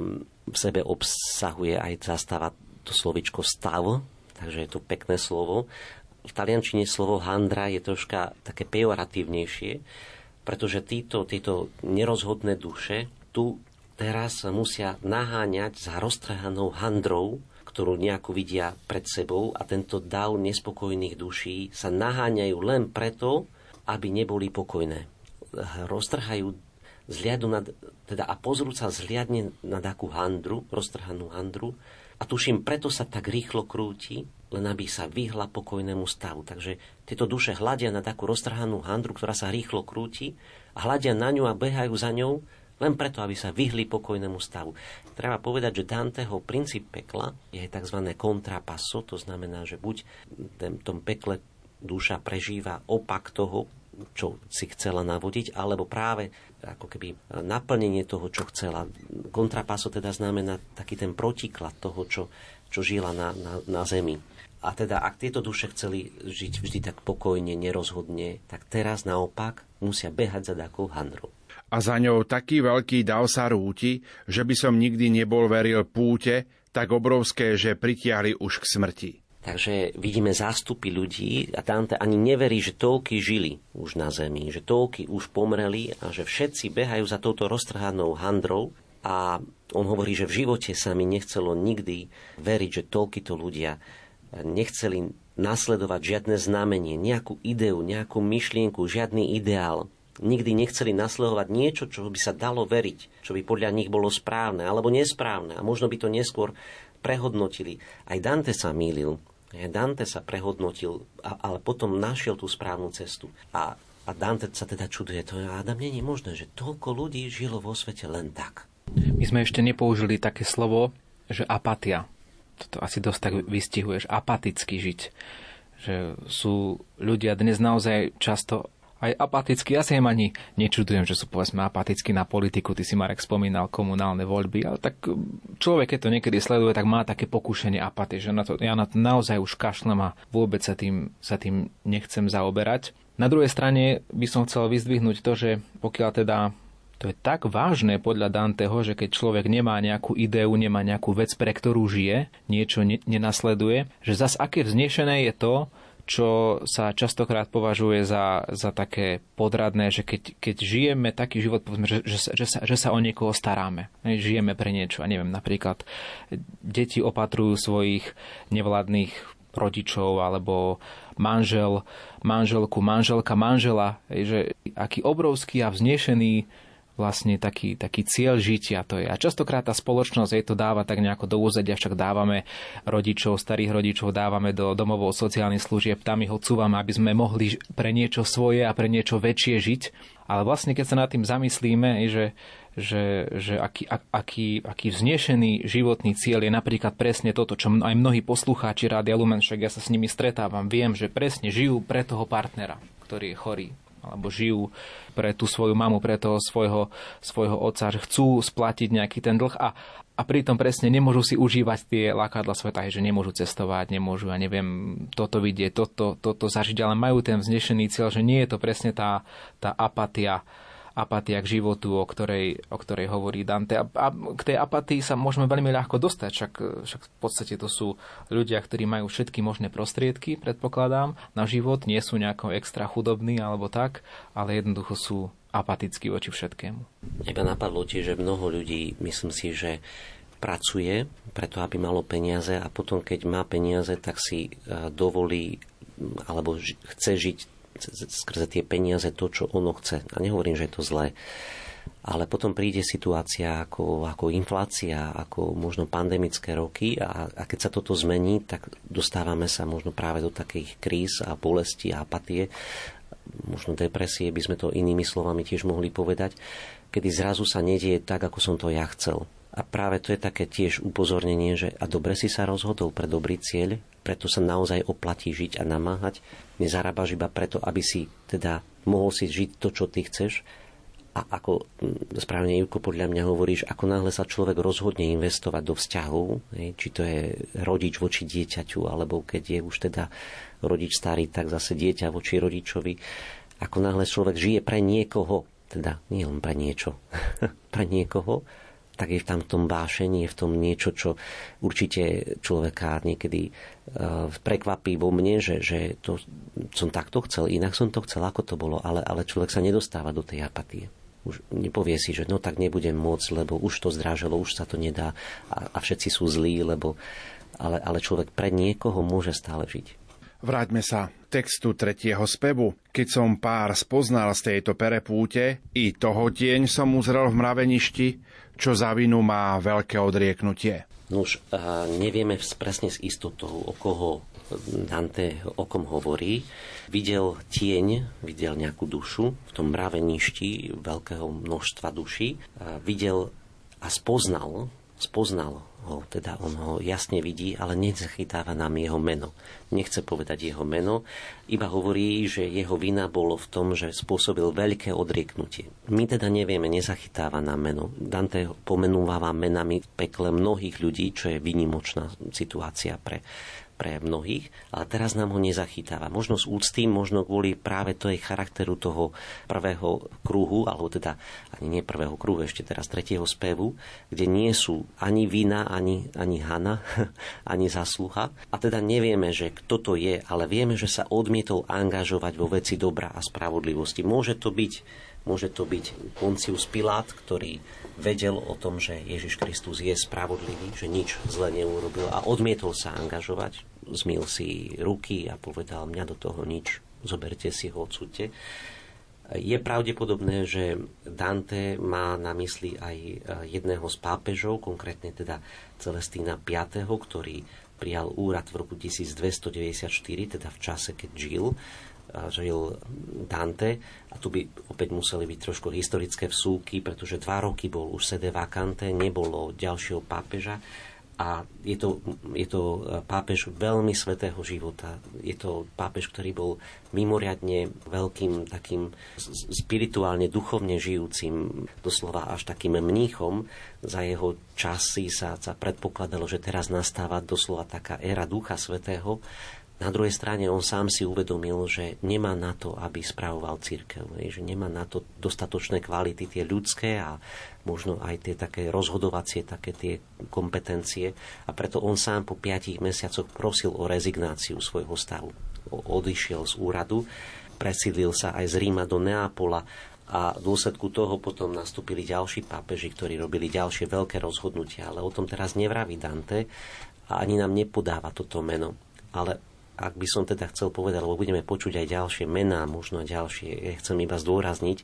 v sebe obsahuje aj zástava to slovičko stav, takže je to pekné slovo. V taliančine slovo handra je troška také pejoratívnejšie, pretože títo, títo nerozhodné duše tu teraz musia naháňať za roztrhanou handrou ktorú nejakú vidia pred sebou a tento dav nespokojných duší sa naháňajú len preto, aby neboli pokojné. Roztrhajú zliadu nad, teda a pozrú sa zliadne na takú handru, roztrhanú handru a tuším, preto sa tak rýchlo krúti, len aby sa vyhla pokojnému stavu. Takže tieto duše hľadia na takú roztrhanú handru, ktorá sa rýchlo krúti hľadia na ňu a behajú za ňou len preto, aby sa vyhli pokojnému stavu. Treba povedať, že Danteho princíp pekla je tzv. kontrapasso, to znamená, že buď v tom pekle duša prežíva opak toho, čo si chcela navodiť, alebo práve ako keby naplnenie toho, čo chcela. Kontrapaso teda znamená taký ten protiklad toho, čo, čo žila na, na, na zemi. A teda, ak tieto duše chceli žiť vždy tak pokojne, nerozhodne, tak teraz naopak musia behať za takou handrou a za ňou taký veľký dav sa rúti, že by som nikdy nebol veril púte, tak obrovské, že pritiahli už k smrti. Takže vidíme zástupy ľudí a Dante ani neverí, že toľky žili už na zemi, že toľky už pomreli a že všetci behajú za touto roztrhanou handrou a on hovorí, že v živote sa mi nechcelo nikdy veriť, že toľkýto ľudia nechceli nasledovať žiadne znamenie, nejakú ideu, nejakú myšlienku, žiadny ideál, nikdy nechceli nasledovať niečo, čo by sa dalo veriť, čo by podľa nich bolo správne alebo nesprávne a možno by to neskôr prehodnotili. Aj Dante sa mýlil, Dante sa prehodnotil, ale potom našiel tú správnu cestu. A, a Dante sa teda čuduje, to Adam nie je možné, že toľko ľudí žilo vo svete len tak. My sme ešte nepoužili také slovo, že apatia. Toto asi dosť tak vystihuješ, apaticky žiť. Že sú ľudia dnes naozaj často aj apatickí. Ja si im ani nečudujem, že sú povedzme apatickí na politiku. Ty si Marek spomínal komunálne voľby, ale tak mm, človek, keď to niekedy sleduje, tak má také pokušenie apatie, že na to, ja na to naozaj už kašlem a vôbec sa tým, sa tým nechcem zaoberať. Na druhej strane by som chcel vyzdvihnúť to, že pokiaľ teda to je tak vážne podľa Danteho, že keď človek nemá nejakú ideu, nemá nejakú vec, pre ktorú žije, niečo ne- nenasleduje, že zas aké vznešené je to, čo sa častokrát považuje za, za také podradné, že keď, keď žijeme taký život, povedzme, že, že, že, sa, že sa o niekoho staráme, žijeme pre niečo, a neviem, napríklad deti opatrujú svojich nevládnych rodičov alebo manžel, manželku, manželka, manžela, že aký obrovský a vznešený vlastne taký, taký cieľ žitia to je. A častokrát tá spoločnosť jej to dáva tak nejako do úzadia, však dávame rodičov, starých rodičov dávame do domovov sociálnych služieb, tam ich odsúvame, aby sme mohli pre niečo svoje a pre niečo väčšie žiť. Ale vlastne, keď sa nad tým zamyslíme, že, že, že aký, aký, aký vznešený životný cieľ je napríklad presne toto, čo aj mnohí poslucháči Rádia Lumen, však ja sa s nimi stretávam, viem, že presne žijú pre toho partnera, ktorý je chorý, alebo žijú pre tú svoju mamu, pre toho svojho, svojho otca, že chcú splatiť nejaký ten dlh a, a pritom presne nemôžu si užívať tie lákadla sveta, že nemôžu cestovať, nemôžu, ja neviem, toto vidieť, toto, toto zažiť, ale majú ten vznešený cieľ, že nie je to presne tá, tá apatia, apatia k životu, o ktorej, o ktorej hovorí Dante. A, a k tej apatii sa môžeme veľmi ľahko dostať, však, však v podstate to sú ľudia, ktorí majú všetky možné prostriedky, predpokladám, na život, nie sú nejako extra chudobní alebo tak, ale jednoducho sú apatickí voči všetkému. Iba napadlo tiež, že mnoho ľudí, myslím si, že pracuje preto, aby malo peniaze a potom, keď má peniaze, tak si e, dovolí alebo chce žiť skrze tie peniaze to, čo ono chce. A nehovorím, že je to zlé. Ale potom príde situácia ako, ako inflácia, ako možno pandemické roky a, a keď sa toto zmení, tak dostávame sa možno práve do takých kríz a bolesti a apatie. možno depresie, by sme to inými slovami tiež mohli povedať, kedy zrazu sa nedieje tak, ako som to ja chcel. A práve to je také tiež upozornenie, že a dobre si sa rozhodol pre dobrý cieľ, preto sa naozaj oplatí žiť a namáhať. Nezarábaš iba preto, aby si teda mohol si žiť to, čo ty chceš. A ako mm, správne Ivko podľa mňa hovoríš, ako náhle sa človek rozhodne investovať do vzťahov, či to je rodič voči dieťaťu, alebo keď je už teda rodič starý, tak zase dieťa voči rodičovi, ako náhle človek žije pre niekoho, teda nie len pre niečo, pre niekoho, tak je tam v tom vášení, je v tom niečo, čo určite človeka niekedy uh, prekvapí vo mne, že, že to som takto chcel, inak som to chcel, ako to bolo, ale, ale človek sa nedostáva do tej apatie. Už nepovie si, že no tak nebudem môcť, lebo už to zdraželo, už sa to nedá a, a všetci sú zlí, lebo ale, ale človek pre niekoho môže stále žiť. Vráťme sa textu tretieho spevu. Keď som pár spoznal z tejto perepúte, i toho tieň som uzrel v mraveništi, čo za vinu má veľké odrieknutie. No už nevieme presne s istotou, o koho Dante o kom hovorí. Videl tieň, videl nejakú dušu v tom mraveništi veľkého množstva duší. Videl a spoznal, spoznal ho, teda on ho jasne vidí, ale nezachytáva nám jeho meno. Nechce povedať jeho meno, iba hovorí, že jeho vina bolo v tom, že spôsobil veľké odrieknutie. My teda nevieme, nezachytáva nám meno. Dante pomenúva menami v pekle mnohých ľudí, čo je vynimočná situácia pre pre mnohých, ale teraz nám ho nezachytáva. Možno s úctým, možno kvôli práve tej charakteru toho prvého kruhu, alebo teda ani nie prvého kruhu, ešte teraz tretieho spevu, kde nie sú ani vina, ani, ani hana, ani zasluha. A teda nevieme, že kto to je, ale vieme, že sa odmietol angažovať vo veci dobra a spravodlivosti. Môže to byť Môže to byť Poncius Pilát, ktorý vedel o tom, že Ježiš Kristus je spravodlivý, že nič zle neurobil a odmietol sa angažovať. Zmil si ruky a povedal, mňa do toho nič, zoberte si ho, odsudte. Je pravdepodobné, že Dante má na mysli aj e, jedného z pápežov, konkrétne teda Celestína V., ktorý prijal úrad v roku 1294, teda v čase, keď žil žil Dante a tu by opäť museli byť trošku historické vsúky, pretože dva roky bol už sede vakante, nebolo ďalšieho pápeža a je to, je to pápež veľmi svetého života. Je to pápež, ktorý bol mimoriadne veľkým takým spirituálne, duchovne žijúcim, doslova až takým mníchom. Za jeho časy sa, sa predpokladalo, že teraz nastáva doslova taká éra ducha svetého na druhej strane on sám si uvedomil, že nemá na to, aby spravoval církev. Že nemá na to dostatočné kvality, tie ľudské a možno aj tie také rozhodovacie, také tie kompetencie. A preto on sám po piatich mesiacoch prosil o rezignáciu svojho stavu. Odišiel z úradu, presídlil sa aj z Ríma do Neapola a v dôsledku toho potom nastúpili ďalší pápeži, ktorí robili ďalšie veľké rozhodnutia. Ale o tom teraz nevraví Dante a ani nám nepodáva toto meno. Ale ak by som teda chcel povedať, lebo budeme počuť aj ďalšie mená, možno ďalšie, chcem iba zdôrazniť,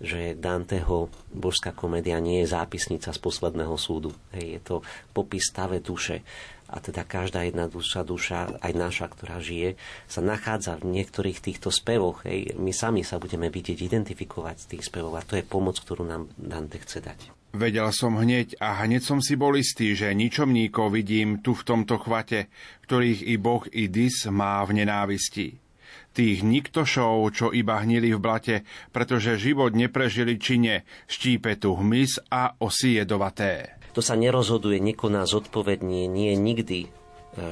že Danteho božská komédia nie je zápisnica z posledného súdu. Hej, je to popis stave duše. A teda každá jedna duša, duša, aj naša, ktorá žije, sa nachádza v niektorých týchto spevoch. Hej. My sami sa budeme vidieť, identifikovať z tých spevov a to je pomoc, ktorú nám Dante chce dať. Vedel som hneď a hneď som si bol istý, že ničomníkov vidím tu v tomto chvate, ktorých i Boh i Dis má v nenávisti. Tých niktošov, čo iba hnili v blate, pretože život neprežili čine, štípe tu hmyz a osy jedovaté. To sa nerozhoduje, nekoná zodpovedne, nie nikdy e,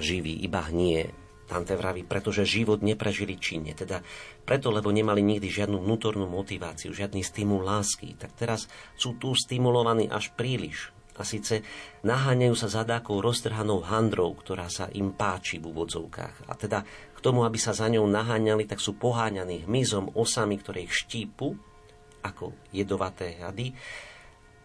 živý, iba hnie. Dante vraví, pretože život neprežili činne. Teda preto, lebo nemali nikdy žiadnu vnútornú motiváciu, žiadny stimul lásky. Tak teraz sú tu stimulovaní až príliš. A síce naháňajú sa zadákou roztrhanou handrou, ktorá sa im páči v úvodzovkách. A teda k tomu, aby sa za ňou naháňali, tak sú poháňaní hmyzom, osami, ktoré ich štípu, ako jedovaté hady.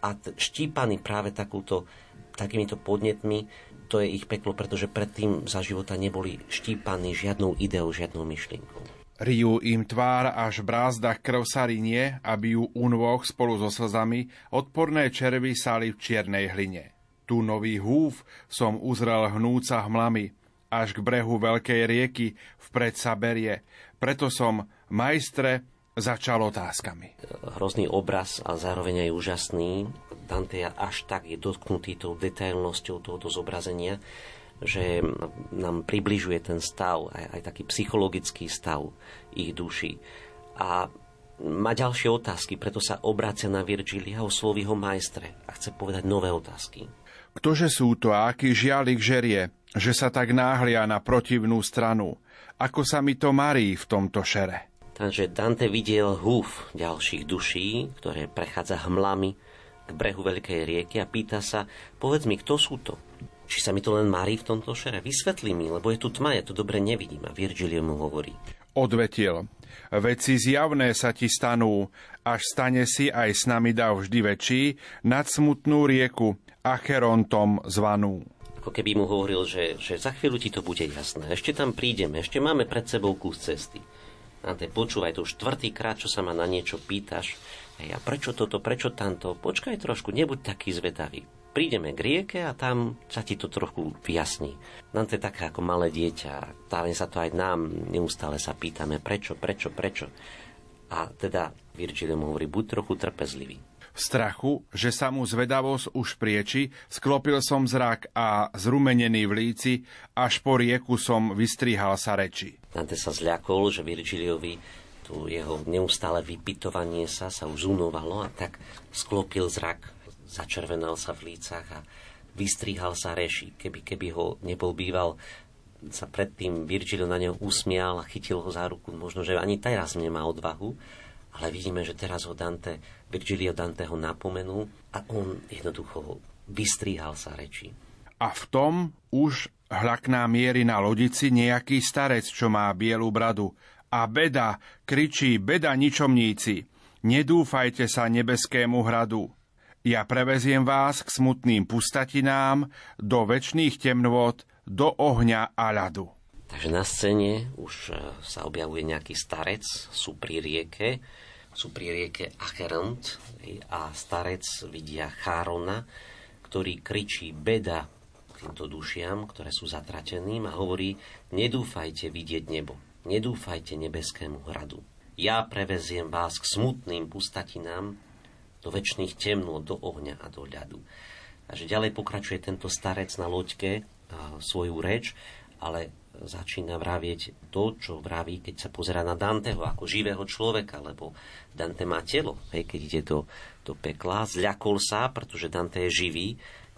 A štípaní práve takúto, takýmito podnetmi to je ich peklo, pretože predtým za života neboli štípaní žiadnou ideou, žiadnou myšlienkou. Rijú im tvár až v brázdach krv sa rinie, aby ju unvoch spolu so slzami odporné červy sali v čiernej hline. Tu nový húf som uzrel hnúca hmlami, až k brehu veľkej rieky vpred sa berie. Preto som, majstre, začal otázkami. Hrozný obraz a zároveň aj úžasný. Dante až tak je dotknutý tou detailnosťou tohoto zobrazenia, že nám približuje ten stav, aj, aj taký psychologický stav ich duší. A má ďalšie otázky, preto sa obracia na Virgilia o ho majstre a chce povedať nové otázky. Ktože sú to a aký žialik žerie, že sa tak náhlia na protivnú stranu, ako sa mi to marí v tomto šere. Takže Dante videl húf ďalších duší, ktoré prechádza hmlami k brehu veľkej rieky a pýta sa, povedz mi, kto sú to? Či sa mi to len marí v tomto šere? Vysvetli mi, lebo je tu tma, ja to dobre nevidím. A Virgilio mu hovorí. Odvetil, veci zjavné sa ti stanú, až stane si aj s nami dav vždy väčší nad smutnú rieku Acherontom zvanú. Ako keby mu hovoril, že, že za chvíľu ti to bude jasné. Ešte tam prídeme, ešte máme pred sebou kus cesty. Ante, počúvaj, to už štvrtýkrát, čo sa ma na niečo pýtaš. Hej, a prečo toto, prečo tamto? Počkaj trošku, nebuď taký zvedavý prídeme k rieke a tam sa ti to trochu vyjasní. To je také ako malé dieťa. Stávne sa to aj nám, neustále sa pýtame prečo, prečo, prečo. A teda Virgil mu hovorí, buď trochu trpezlivý. V strachu, že sa mu zvedavosť už prieči, sklopil som zrak a zrumenený v líci, až po rieku som vystrihal sa reči. Dante sa zľakol, že Virgiliovi tu jeho neustále vypytovanie sa sa už zunovalo a tak sklopil zrak začervenal sa v lícach a vystrihal sa reši. Keby, keby ho nebol býval, sa predtým Virgilio na neho usmial a chytil ho za ruku. Možno, že ani teraz nemá odvahu, ale vidíme, že teraz ho Dante, Virgilio Dante ho napomenul a on jednoducho vystrihal sa reči. A v tom už hlakná miery na lodici nejaký starec, čo má bielu bradu. A beda, kričí, beda ničomníci, nedúfajte sa nebeskému hradu. Ja preveziem vás k smutným pustatinám, do väčšných temnôt, do ohňa a ľadu. Takže na scéne už sa objavuje nejaký starec, sú pri rieke, sú pri rieke Acherant a starec vidia Chárona, ktorý kričí beda týmto dušiam, ktoré sú zatrateným a hovorí, nedúfajte vidieť nebo, nedúfajte nebeskému hradu. Ja preveziem vás k smutným pustatinám, do väčšných temnôt, do ohňa a do ľadu. A že ďalej pokračuje tento starec na loďke svoju reč, ale začína vravieť to, čo vraví, keď sa pozera na Danteho ako živého človeka, lebo Dante má telo, hej, keď ide do, do pekla, zľakol sa, pretože Dante je živý,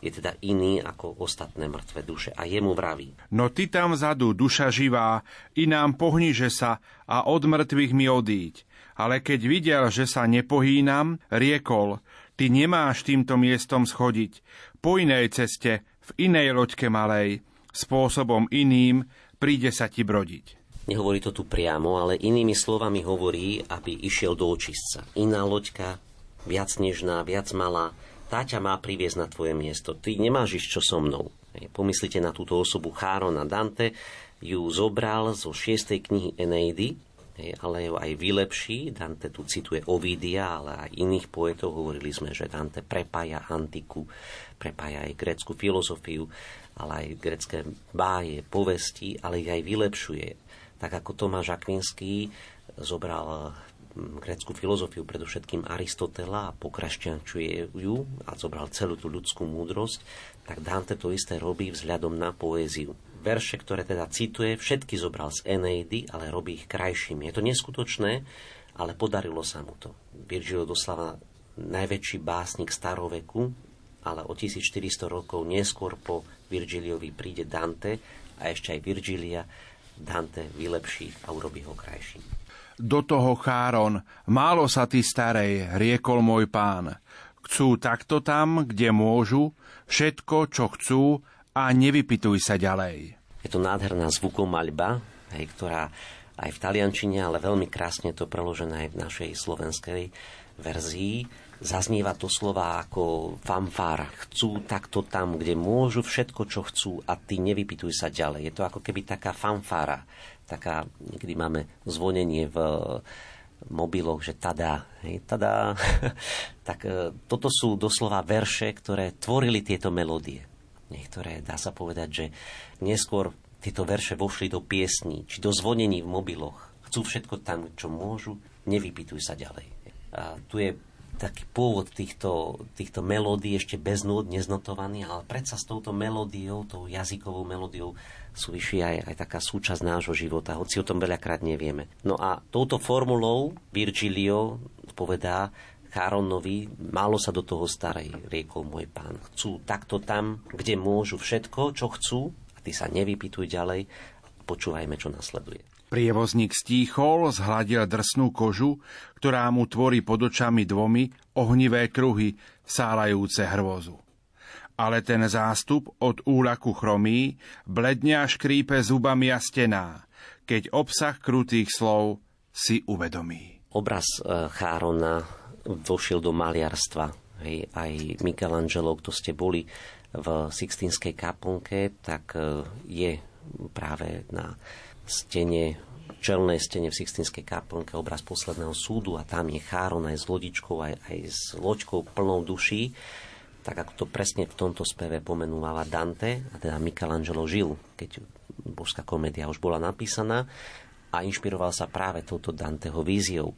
je teda iný ako ostatné mŕtve duše a jemu vraví. No ty tam vzadu, duša živá, inám pohniže sa a od mŕtvych mi odíď ale keď videl, že sa nepohýnam, riekol, ty nemáš týmto miestom schodiť, po inej ceste, v inej loďke malej, spôsobom iným príde sa ti brodiť. Nehovorí to tu priamo, ale inými slovami hovorí, aby išiel do očistca. Iná loďka, viac nežná, viac malá, tá ťa má priviesť na tvoje miesto. Ty nemáš ísť čo so mnou. Pomyslite na túto osobu Chárona Dante, ju zobral zo šiestej knihy Eneidy, ale ju aj vylepší. Dante tu cituje Ovidia, ale aj iných poetov. Hovorili sme, že Dante prepája antiku, prepája aj grécku filozofiu, ale aj grecké báje, povesti, ale ich aj vylepšuje. Tak ako Tomáš Akvinský zobral hm, grécku filozofiu, predovšetkým Aristotela a pokrašťančuje ju a zobral celú tú ľudskú múdrosť, tak Dante to isté robí vzhľadom na poéziu verše, ktoré teda cituje, všetky zobral z Eneidy, ale robí ich krajšími. Je to neskutočné, ale podarilo sa mu to. Virgil doslova najväčší básnik staroveku, ale o 1400 rokov neskôr po Virgiliovi príde Dante a ešte aj Virgilia Dante vylepší a urobí ho krajším. Do toho Cháron, málo sa ty starej, riekol môj pán. Chcú takto tam, kde môžu, všetko, čo chcú, a nevypituj sa ďalej. Je to nádherná zvukomaľba, hej, ktorá aj v taliančine, ale veľmi krásne to preložené aj v našej slovenskej verzii. Zaznieva to slova ako fanfár. Chcú takto tam, kde môžu všetko, čo chcú a ty nevypituj sa ďalej. Je to ako keby taká fanfára. Taká, niekedy máme zvonenie v mobiloch, že tada, hej, tada. tak e, toto sú doslova verše, ktoré tvorili tieto melódie niektoré, dá sa povedať, že neskôr tieto verše vošli do piesní, či do zvonení v mobiloch. Chcú všetko tam, čo môžu, nevypýtuj sa ďalej. A tu je taký pôvod týchto, týchto melódií ešte bez núd, neznotovaný, ale predsa s touto melódiou, tou jazykovou melódiou súvisí aj, aj taká súčasť nášho života, hoci o tom veľakrát nevieme. No a touto formulou Virgilio povedá Cháronovi, málo sa do toho starej, riekol môj pán. Chcú takto tam, kde môžu všetko, čo chcú, a ty sa nevypýtuj ďalej, počúvajme, čo nasleduje. Prievozník stíchol, zhladil drsnú kožu, ktorá mu tvorí pod očami dvomi ohnivé kruhy, sálajúce hrvozu. Ale ten zástup od úlaku chromí, bledňa škrípe zubami a stená, keď obsah krutých slov si uvedomí. Obraz e, Chárona vošiel do maliarstva. Hej, aj Michelangelo, kto ste boli v Sixtínskej kaplnke, tak e, je práve na stene, čelnej stene v Sixtinskej kaplnke obraz posledného súdu a tam je Cháron aj s lodičkou, aj, aj s loďkou plnou duší, tak ako to presne v tomto speve pomenúvala Dante, a teda Michelangelo žil, keď božská komédia už bola napísaná a inšpiroval sa práve touto Danteho víziou.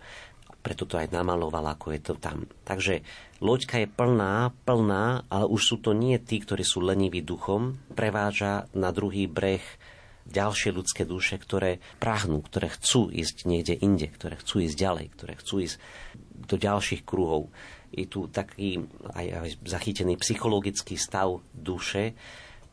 Preto to aj namaloval, ako je to tam. Takže loďka je plná, plná, ale už sú to nie tí, ktorí sú leniví duchom. Preváža na druhý breh ďalšie ľudské duše, ktoré prahnú, ktoré chcú ísť niekde inde, ktoré chcú ísť ďalej, ktoré chcú ísť do ďalších kruhov. Je tu taký aj, aj zachytený psychologický stav duše,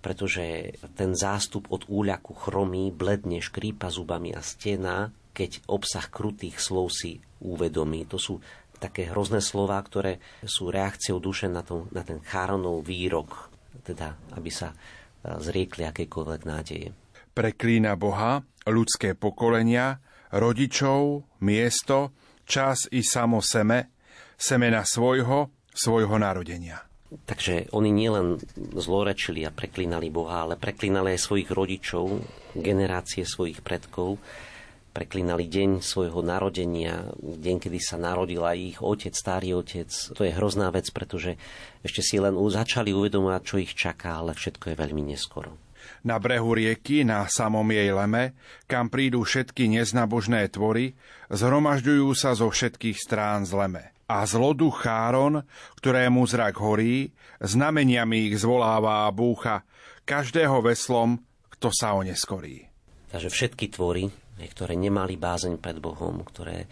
pretože ten zástup od úľaku chromí, bledne, škrípa zubami a stena, keď obsah krutých slov si uvedomí. To sú také hrozné slova, ktoré sú reakciou duše na, to, na ten cháronov výrok, teda aby sa zriekli akejkoľvek nádeje preklína Boha, ľudské pokolenia, rodičov, miesto, čas i samo seme, semena svojho, svojho narodenia. Takže oni nielen zlorečili a preklínali Boha, ale preklínali aj svojich rodičov, generácie svojich predkov, preklínali deň svojho narodenia, deň, kedy sa narodil aj ich otec, starý otec. To je hrozná vec, pretože ešte si len začali uvedomovať, čo ich čaká, ale všetko je veľmi neskoro na brehu rieky, na samom jej leme, kam prídu všetky neznabožné tvory, zhromažďujú sa zo všetkých strán zleme. A zloduch Cháron, ktorému zrak horí, znameniami ich zvoláva a búcha, každého veslom, kto sa o neskorí. Takže všetky tvory, ktoré nemali bázeň pred Bohom, ktoré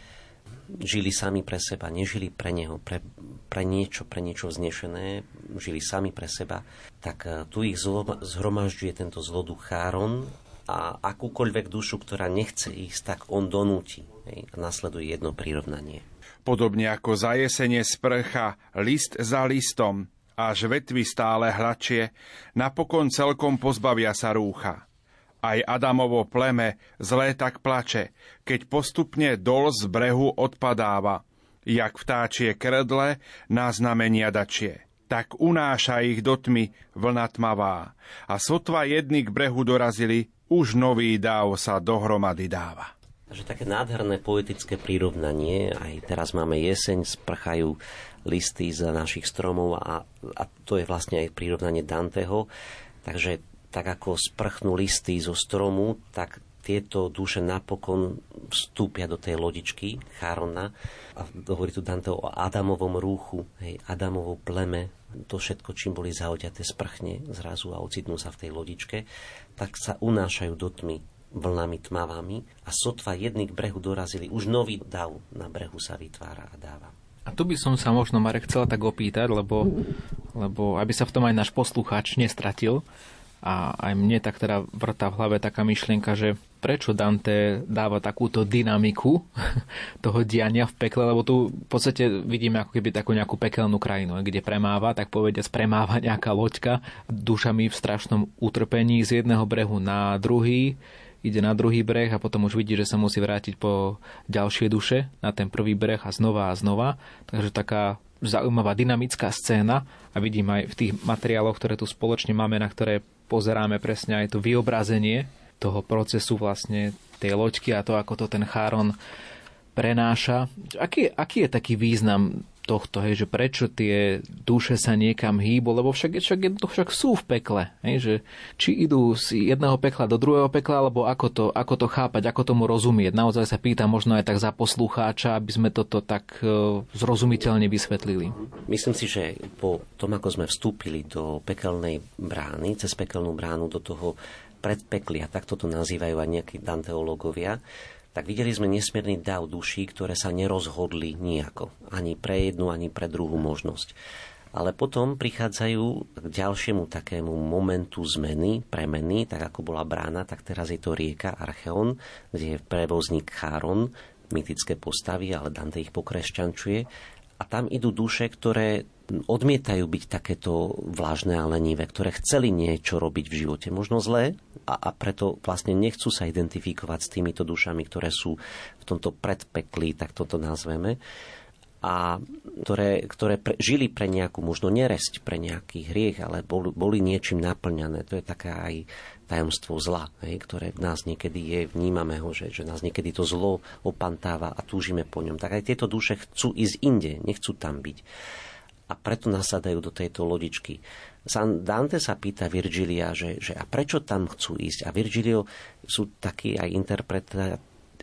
žili sami pre seba, nežili pre Neho, pre, pre niečo, pre niečo vznešené, žili sami pre seba, tak e, tu ich zlo, zhromažďuje tento zloduch Cháron a akúkoľvek dušu, ktorá nechce ísť, tak on donúti. Hej, nasleduje jedno prirovnanie. Podobne ako za jesene sprcha, list za listom, až vetvy stále hladšie, napokon celkom pozbavia sa rúcha. Aj Adamovo pleme zlé tak plače, keď postupne dol z brehu odpadáva, jak vtáčie kredle na znamenia dačie. Tak unáša ich do tmy vlna tmavá a sotva jedny k brehu dorazili, už nový dáv sa dohromady dáva. Takže také nádherné poetické prirovnanie, aj teraz máme jeseň, sprchajú listy z našich stromov a, a to je vlastne aj prirovnanie Danteho. Takže tak ako sprchnú listy zo stromu, tak tieto duše napokon vstúpia do tej lodičky Charona a hovorí tu Dante o Adamovom rúchu, hej, Adamovo pleme, to všetko, čím boli zaodiaté, sprchne zrazu a ocitnú sa v tej lodičke, tak sa unášajú do tmy vlnami tmavami a sotva jedný k brehu dorazili, už nový dav na brehu sa vytvára a dáva. A tu by som sa možno, Marek, chcel tak opýtať, lebo, lebo aby sa v tom aj náš poslucháč nestratil, a aj mne tak teda vrta v hlave taká myšlienka, že prečo Dante dáva takúto dynamiku toho diania v pekle, lebo tu v podstate vidíme ako keby takú nejakú pekelnú krajinu, kde premáva, tak povediať, premáva nejaká loďka dušami v strašnom utrpení z jedného brehu na druhý, ide na druhý breh a potom už vidí, že sa musí vrátiť po ďalšie duše na ten prvý breh a znova a znova. Takže taká zaujímavá dynamická scéna a vidím aj v tých materiáloch, ktoré tu spoločne máme, na ktoré pozeráme presne aj to vyobrazenie toho procesu vlastne tej loďky a to, ako to ten Cháron prenáša. Aký, aký je taký význam tohto, hej, že prečo tie duše sa niekam hýbu, lebo však, však, však sú v pekle, hej, že či idú z jedného pekla do druhého pekla, alebo ako to, ako to chápať, ako tomu rozumieť. Naozaj sa pýtam možno aj tak za poslucháča, aby sme toto tak e, zrozumiteľne vysvetlili. Myslím si, že po tom, ako sme vstúpili do pekelnej brány, cez pekelnú bránu do toho predpeklia, tak toto nazývajú aj nejakí danteológovia, tak videli sme nesmierny dav duší, ktoré sa nerozhodli nejako. Ani pre jednu, ani pre druhú možnosť. Ale potom prichádzajú k ďalšiemu takému momentu zmeny, premeny, tak ako bola brána, tak teraz je to rieka Archeon, kde je prevozník Cháron, mytické postavy, ale Dante ich pokresťančuje. A tam idú duše, ktoré odmietajú byť takéto vlážne a lenivé, ktoré chceli niečo robiť v živote, možno zlé, a, a preto vlastne nechcú sa identifikovať s týmito dušami, ktoré sú v tomto predpekli, tak toto nazveme, a ktoré, ktoré pre, žili pre nejakú možno neresť, pre nejaký hriech, ale boli, boli niečím naplňané. To je taká aj tajomstvo zla, hej, ktoré v nás niekedy je, vnímame ho, že, že nás niekedy to zlo opantáva a túžime po ňom. Tak aj tieto duše chcú ísť inde, nechcú tam byť a preto nasadajú do tejto lodičky. San Dante sa pýta Virgilia, že, že a prečo tam chcú ísť? A Virgilio sú takí aj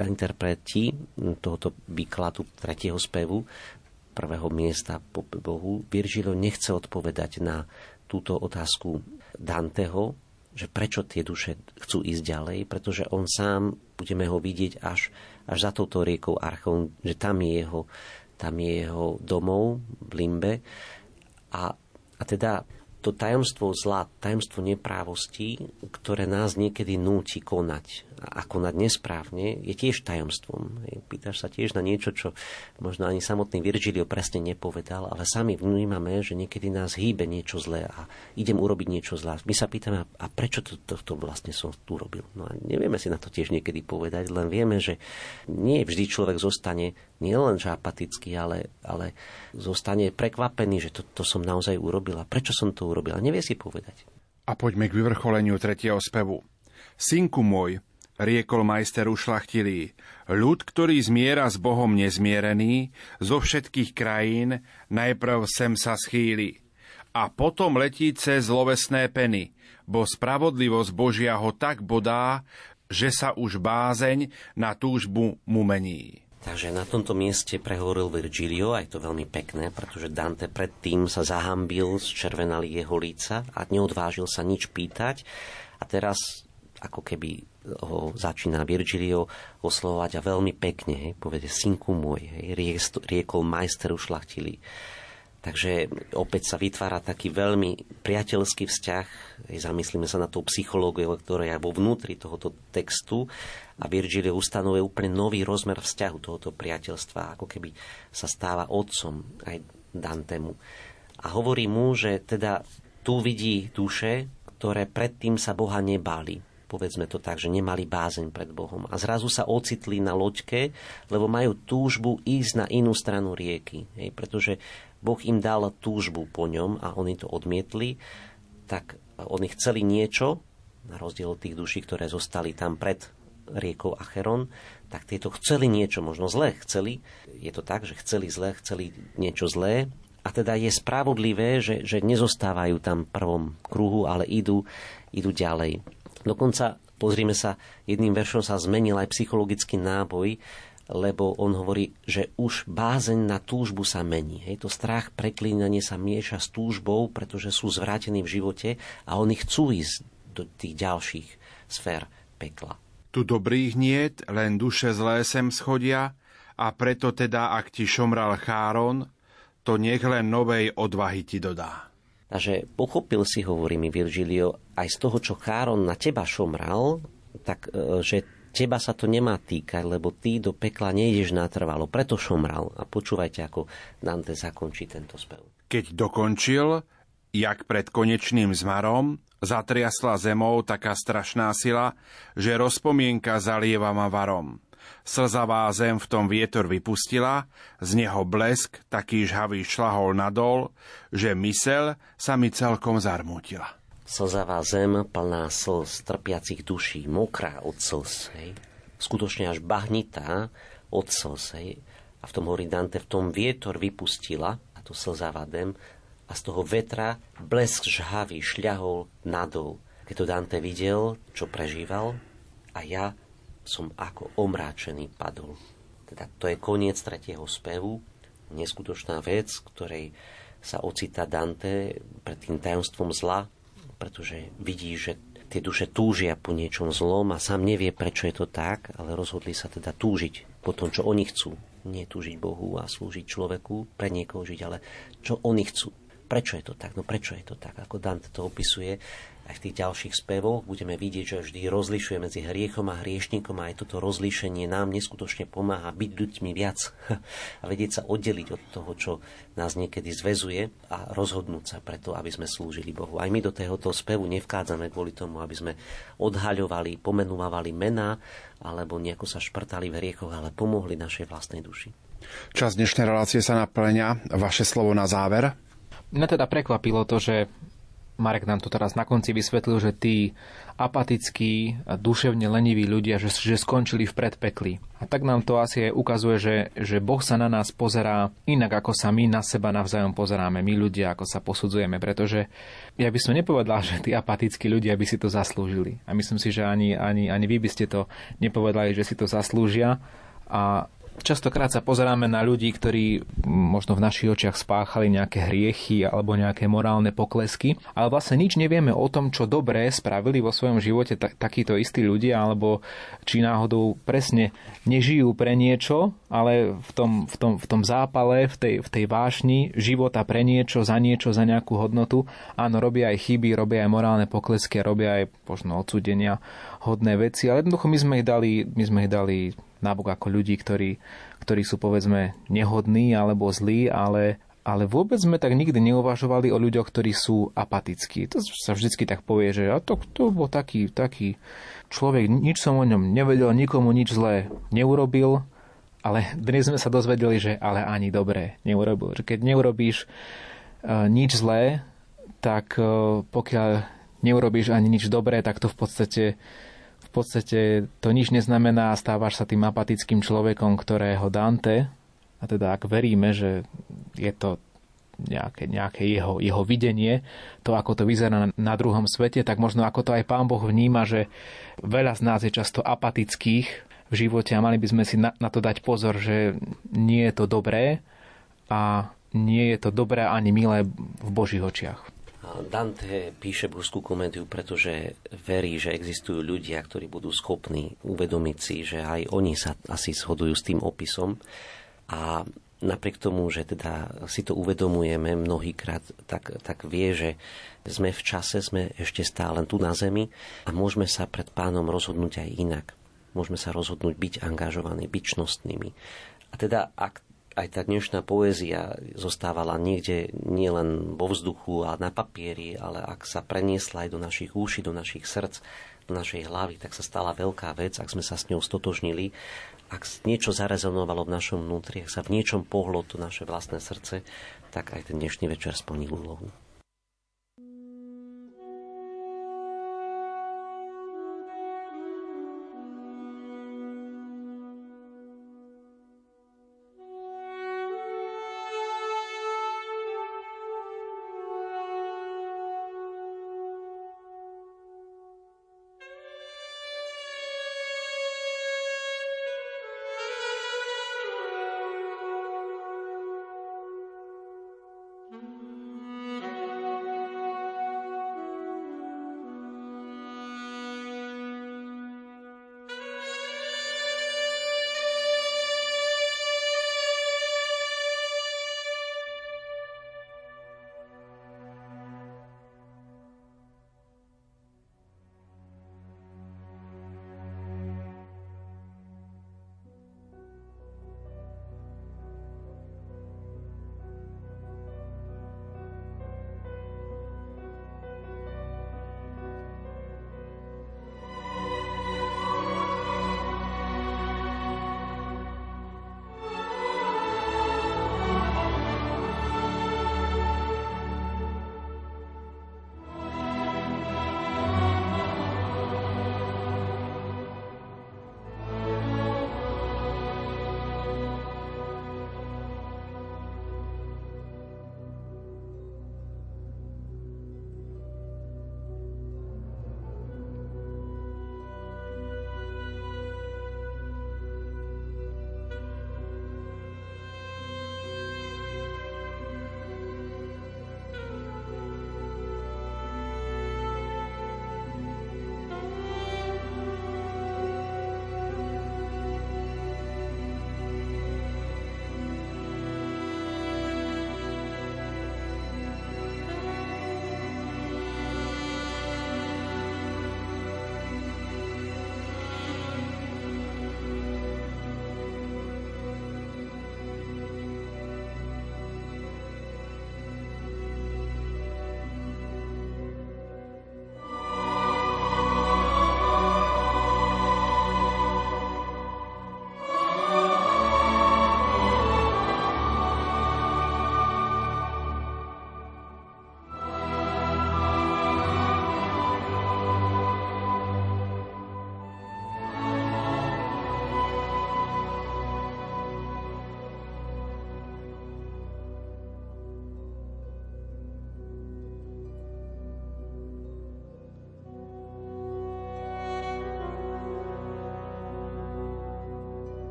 interpreti tohoto výkladu tretieho spevu, prvého miesta po Bohu. Virgilio nechce odpovedať na túto otázku Danteho, že prečo tie duše chcú ísť ďalej, pretože on sám, budeme ho vidieť až, až za touto riekou Archon, že tam je jeho tam je jeho domov v Limbe. A, a teda to tajomstvo zla, tajomstvo neprávosti, ktoré nás niekedy núti konať a konať nesprávne, je tiež tajomstvom. Pýtaš sa tiež na niečo, čo možno ani samotný Virgilio presne nepovedal, ale sami vnímame, že niekedy nás hýbe niečo zlé a idem urobiť niečo zlé. My sa pýtame, a prečo to, to, to vlastne som tu robil? No a nevieme si na to tiež niekedy povedať, len vieme, že nie vždy človek zostane nielen apatický, ale, ale zostane prekvapený, že to, to som naozaj urobil a prečo som to urobil. A nevie si povedať. A poďme k vyvrcholeniu tretieho spevu. Synku môj, riekol majster ušlachtilý, ľud, ktorý zmiera s Bohom nezmierený, zo všetkých krajín najprv sem sa schýli a potom letí cez zlovesné peny, bo spravodlivosť Božia ho tak bodá, že sa už bázeň na túžbu mu mení. Takže na tomto mieste prehovoril Virgilio, aj to veľmi pekné, pretože Dante predtým sa zahambil, zčervenali jeho líca a neodvážil sa nič pýtať. A teraz ako keby ho začína Virgilio oslovovať a veľmi pekne, hej, povede synku môj, hej, riekol majster ušlachtilý. Takže opäť sa vytvára taký veľmi priateľský vzťah. Zamyslíme sa na tú psychológiu, ktorá je vo vnútri tohoto textu a Virgilio ustanovuje úplne nový rozmer vzťahu tohoto priateľstva, ako keby sa stáva otcom aj Dantemu. A hovorí mu, že teda tu vidí duše, ktoré predtým sa Boha nebali povedzme to tak, že nemali bázeň pred Bohom. A zrazu sa ocitli na loďke, lebo majú túžbu ísť na inú stranu rieky. Hej, pretože Boh im dal túžbu po ňom a oni to odmietli, tak oni chceli niečo, na rozdiel od tých duší, ktoré zostali tam pred riekou Acheron, tak tieto chceli niečo, možno zlé chceli. Je to tak, že chceli zlé, chceli niečo zlé. A teda je spravodlivé, že, že nezostávajú tam v prvom kruhu, ale idú, idú ďalej. Dokonca, pozrime sa, jedným veršom sa zmenil aj psychologický náboj, lebo on hovorí, že už bázeň na túžbu sa mení. Hej, to strach, preklínanie sa mieša s túžbou, pretože sú zvrátení v živote a oni chcú ísť do tých ďalších sfér pekla. Tu dobrých niet, len duše zlé sem schodia a preto teda, ak ti šomral cháron, to nech len novej odvahy ti dodá. Takže pochopil si, hovorí mi Virgilio, aj z toho, čo Cháron na teba šomral, tak e, že teba sa to nemá týkať, lebo ty do pekla nejdeš natrvalo, preto šomral. A počúvajte, ako Dante zakončí tento spev. Keď dokončil, jak pred konečným zmarom, zatriasla zemou taká strašná sila, že rozpomienka zalieva ma varom. Slzavá zem v tom vietor vypustila, z neho blesk taký žhavý šlahol nadol, že mysel sa mi celkom zarmútila. Slzavá zem plná slz trpiacich duší, mokrá od slz, skutočne až bahnitá od slz. A v tom hovorí Dante, v tom vietor vypustila, a to slza Vadem, a z toho vetra blesk žhavý šľahol nadol. Keď to Dante videl, čo prežíval, a ja som ako omráčený padol. Teda to je koniec tretieho spevu, neskutočná vec, ktorej sa ocita Dante pred tým tajomstvom zla, pretože vidí, že tie duše túžia po niečom zlom a sám nevie, prečo je to tak, ale rozhodli sa teda túžiť po tom, čo oni chcú. Nie túžiť Bohu a slúžiť človeku, pre niekoho žiť, ale čo oni chcú. Prečo je to tak? No prečo je to tak? Ako Dante to opisuje, aj v tých ďalších spevoch budeme vidieť, že vždy rozlišuje medzi hriechom a hriešnikom a aj toto rozlíšenie nám neskutočne pomáha byť ľuďmi viac a vedieť sa oddeliť od toho, čo nás niekedy zväzuje a rozhodnúť sa preto, aby sme slúžili Bohu. Aj my do tohoto spevu nevkádzame kvôli tomu, aby sme odhaľovali, pomenúvali mená alebo nejako sa šprtali v hriechoch, ale pomohli našej vlastnej duši. Čas dnešnej relácie sa naplňa. Vaše slovo na záver? Mňa teda prekvapilo to, že Marek nám to teraz na konci vysvetlil, že tí apatickí, duševne leniví ľudia, že, že skončili v predpekli. A tak nám to asi aj ukazuje, že, že Boh sa na nás pozerá inak, ako sa my na seba navzájom pozeráme, my ľudia, ako sa posudzujeme, pretože ja by som nepovedal, že tí apatickí ľudia by si to zaslúžili. A myslím si, že ani, ani, ani vy by ste to nepovedali, že si to zaslúžia. A Častokrát sa pozeráme na ľudí, ktorí možno v našich očiach spáchali nejaké hriechy alebo nejaké morálne poklesky, ale vlastne nič nevieme o tom, čo dobré spravili vo svojom živote tak, takíto istí ľudia, alebo či náhodou presne nežijú pre niečo, ale v tom, v tom, v tom zápale, v tej, v tej vášni života pre niečo, za niečo, za nejakú hodnotu. Áno, robia aj chyby, robia aj morálne poklesky, robia aj možno odsudenia hodné veci, ale jednoducho my sme ich dali, my sme ich dali nabok ako ľudí, ktorí, ktorí sú povedzme nehodní alebo zlí, ale, ale vôbec sme tak nikdy neuvažovali o ľuďoch, ktorí sú apatickí. To sa vždycky tak povie, že a to, to bol taký, taký človek, nič som o ňom nevedel, nikomu nič zlé neurobil, ale dnes sme sa dozvedeli, že ale ani dobré neurobil. Že keď neurobíš uh, nič zlé, tak uh, pokiaľ neurobíš ani nič dobré, tak to v podstate podstate to nič neznamená a stávaš sa tým apatickým človekom, ktorého Dante, a teda ak veríme, že je to nejaké, nejaké jeho, jeho videnie, to ako to vyzerá na, na druhom svete, tak možno ako to aj Pán Boh vníma, že veľa z nás je často apatických v živote a mali by sme si na, na to dať pozor, že nie je to dobré a nie je to dobré ani milé v Božích očiach. Dante píše božskú komédiu, pretože verí, že existujú ľudia, ktorí budú schopní uvedomiť si, že aj oni sa asi shodujú s tým opisom. A napriek tomu, že teda si to uvedomujeme mnohýkrát, tak, tak vie, že sme v čase, sme ešte stále tu na zemi a môžeme sa pred pánom rozhodnúť aj inak. Môžeme sa rozhodnúť byť angažovaní, byť čnostnými. A teda, ak aj tá dnešná poézia zostávala niekde nielen vo vzduchu a na papieri, ale ak sa preniesla aj do našich úší, do našich srdc, do našej hlavy, tak sa stala veľká vec, ak sme sa s ňou stotožnili, ak niečo zarezonovalo v našom vnútri, ak sa v niečom pohlo to naše vlastné srdce, tak aj ten dnešný večer splnil úlohu.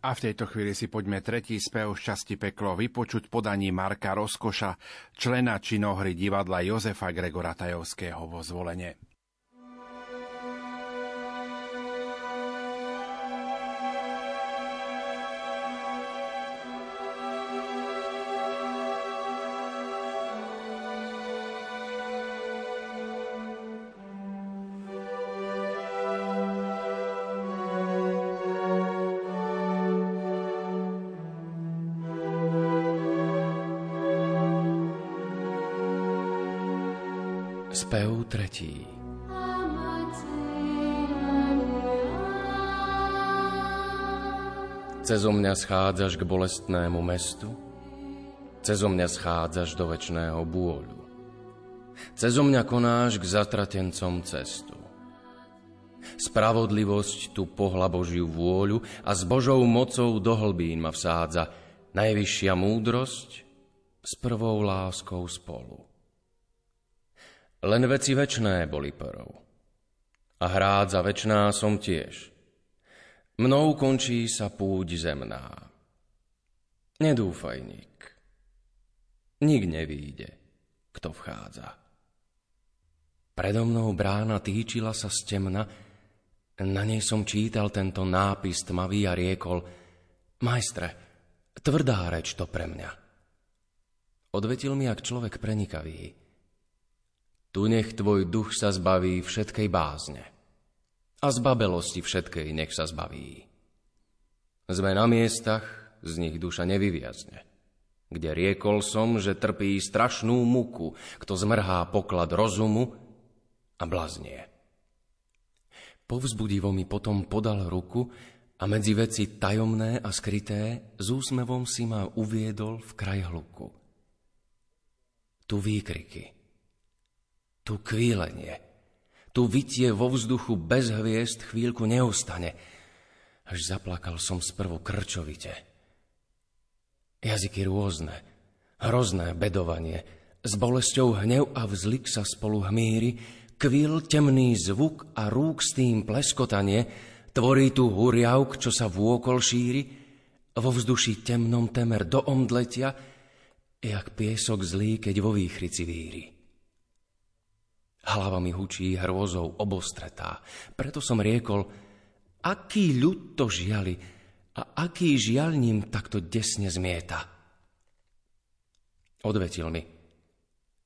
A v tejto chvíli si poďme tretí spev z časti Peklo vypočuť podaní Marka Rozkoša, člena činohry divadla Jozefa Gregora Tajovského vo zvolenie. Tretí. Cezo mňa schádzaš k bolestnému mestu, cezo mňa schádzaš do večného bôľu. Cezo mňa konáš k zatratencom cestu. Spravodlivosť tu pohla Božiu vôľu a s Božou mocou do hlbín ma vsádza najvyššia múdrosť s prvou láskou spolu. Len veci večné boli prv. A hrádza večná som tiež. Mnou končí sa púť zemná. Nedúfaj nik. Nik nevíde, kto vchádza. Predo mnou brána týčila sa z na nej som čítal tento nápis tmavý a riekol Majstre, tvrdá reč to pre mňa. Odvetil mi, ak človek prenikavý. Tu nech tvoj duch sa zbaví všetkej bázne. A z babelosti všetkej nech sa zbaví. Sme na miestach, z nich duša nevyviazne. Kde riekol som, že trpí strašnú muku, kto zmrhá poklad rozumu a blaznie. Povzbudivo mi potom podal ruku a medzi veci tajomné a skryté s úsmevom si ma uviedol v kraj hluku. Tu výkriky – tu kvílenie, tu vytie vo vzduchu bez hviezd chvíľku neustane. Až zaplakal som sprvu krčovite. Jazyky rôzne, hrozné bedovanie, s bolesťou hnev a vzlik sa spolu hmíri, kvil temný zvuk a rúk s tým pleskotanie, tvorí tu huriavk, čo sa vôkol šíri, vo vzduši temnom temer do omdletia, jak piesok zlý, keď vo výchrici víri. Hlava mi hučí hrôzou obostretá. Preto som riekol, aký ľud to žiali a aký žiaľ ním takto desne zmieta. Odvetil mi,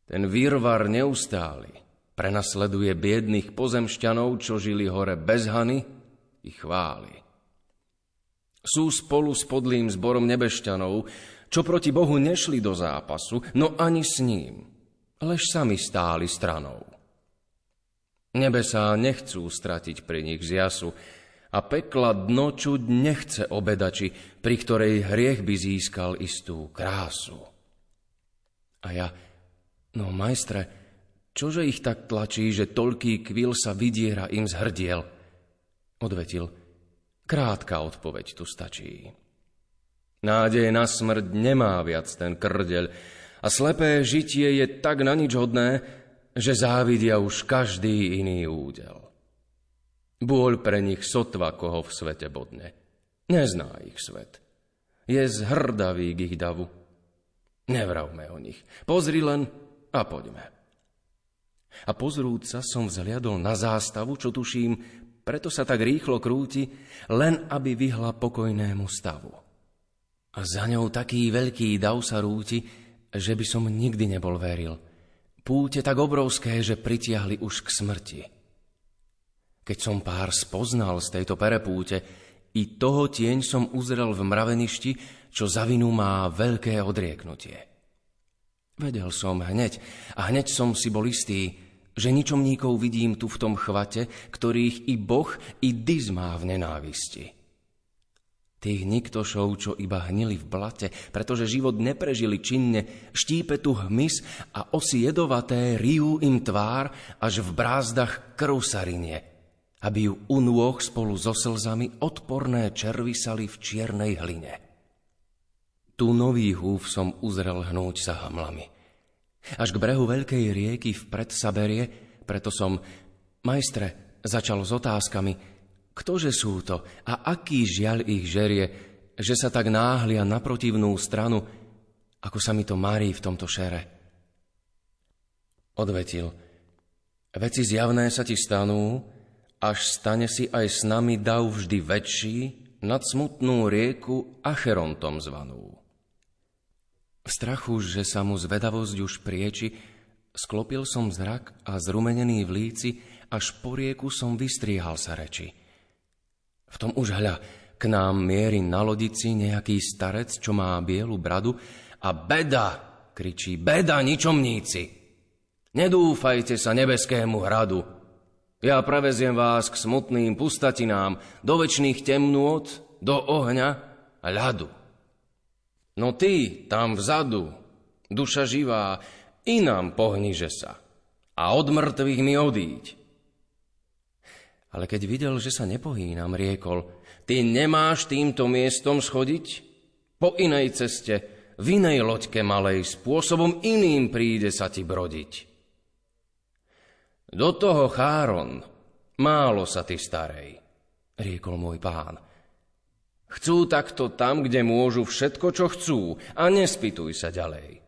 ten výrvar neustály prenasleduje biedných pozemšťanov, čo žili hore bez hany i chvály. Sú spolu s podlým zborom nebešťanov, čo proti Bohu nešli do zápasu, no ani s ním, lež sami stáli stranou. Nebesá nechcú stratiť pri nich z jasu a pekla dno čuť nechce obedači, pri ktorej hriech by získal istú krásu. A ja, no majstre, čože ich tak tlačí, že toľký kvil sa vydiera im z hrdiel? Odvetil, krátka odpoveď tu stačí. Nádej na smrť nemá viac ten krdeľ a slepé žitie je tak na nič hodné, že závidia už každý iný údel. Bôľ pre nich sotva koho v svete bodne. Nezná ich svet. Je zhrdavý k ich davu. Nevravme o nich. Pozri len a poďme. A pozrúca som vzhliadol na zástavu, čo tuším, preto sa tak rýchlo krúti, len aby vyhla pokojnému stavu. A za ňou taký veľký dav sa rúti, že by som nikdy nebol veril – Púte tak obrovské, že pritiahli už k smrti. Keď som pár spoznal z tejto perepúte, i toho tieň som uzrel v mraveništi, čo za vinu má veľké odrieknutie. Vedel som hneď a hneď som si bol istý, že ničomníkov vidím tu v tom chvate, ktorých i Boh, i Diz má v nenávisti. Tých niktošov, čo iba hnili v blate, pretože život neprežili činne, štípe tu hmyz a osy jedovaté rijú im tvár, až v brázdach krv sa rinie, aby ju u nôh spolu so slzami odporné červy sali v čiernej hline. Tu nový húf som uzrel hnúť sa hamlami. Až k brehu veľkej rieky vpred sa berie, preto som, majstre, začal s otázkami – Ktože sú to a aký žiaľ ich žerie, že sa tak náhlia na protivnú stranu, ako sa mi to marí v tomto šere. Odvetil, veci zjavné sa ti stanú, až stane si aj s nami dav vždy väčší nad smutnú rieku Acherontom zvanú. V strachu, že sa mu zvedavosť už prieči, sklopil som zrak a zrumenený v líci, až po rieku som vystriehal sa reči. V tom už hľa, k nám mierí na lodici nejaký starec, čo má bielu bradu a beda, kričí, beda ničomníci. Nedúfajte sa nebeskému hradu. Ja preveziem vás k smutným pustatinám, do večných temnôt, do ohňa a ľadu. No ty, tam vzadu, duša živá, inám pohniže sa a od mŕtvych mi odíď. Ale keď videl, že sa nepohýnam, riekol, ty nemáš týmto miestom schodiť? Po inej ceste, v inej loďke malej, spôsobom iným príde sa ti brodiť. Do toho, Cháron, málo sa ty starej, riekol môj pán. Chcú takto tam, kde môžu všetko, čo chcú a nespituj sa ďalej.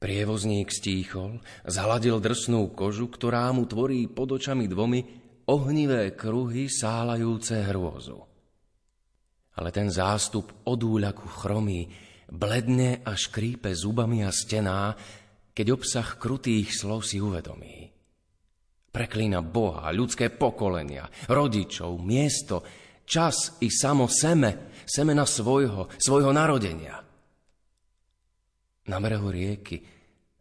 Prievozník stíchol, zhladil drsnú kožu, ktorá mu tvorí pod očami dvomi ohnivé kruhy sálajúce hrôzu. Ale ten zástup od úľaku chromí, bledne a škrípe zubami a stená, keď obsah krutých slov si uvedomí. Preklína Boha, ľudské pokolenia, rodičov, miesto, čas i samo seme, semena svojho, svojho narodenia. Na brehu rieky,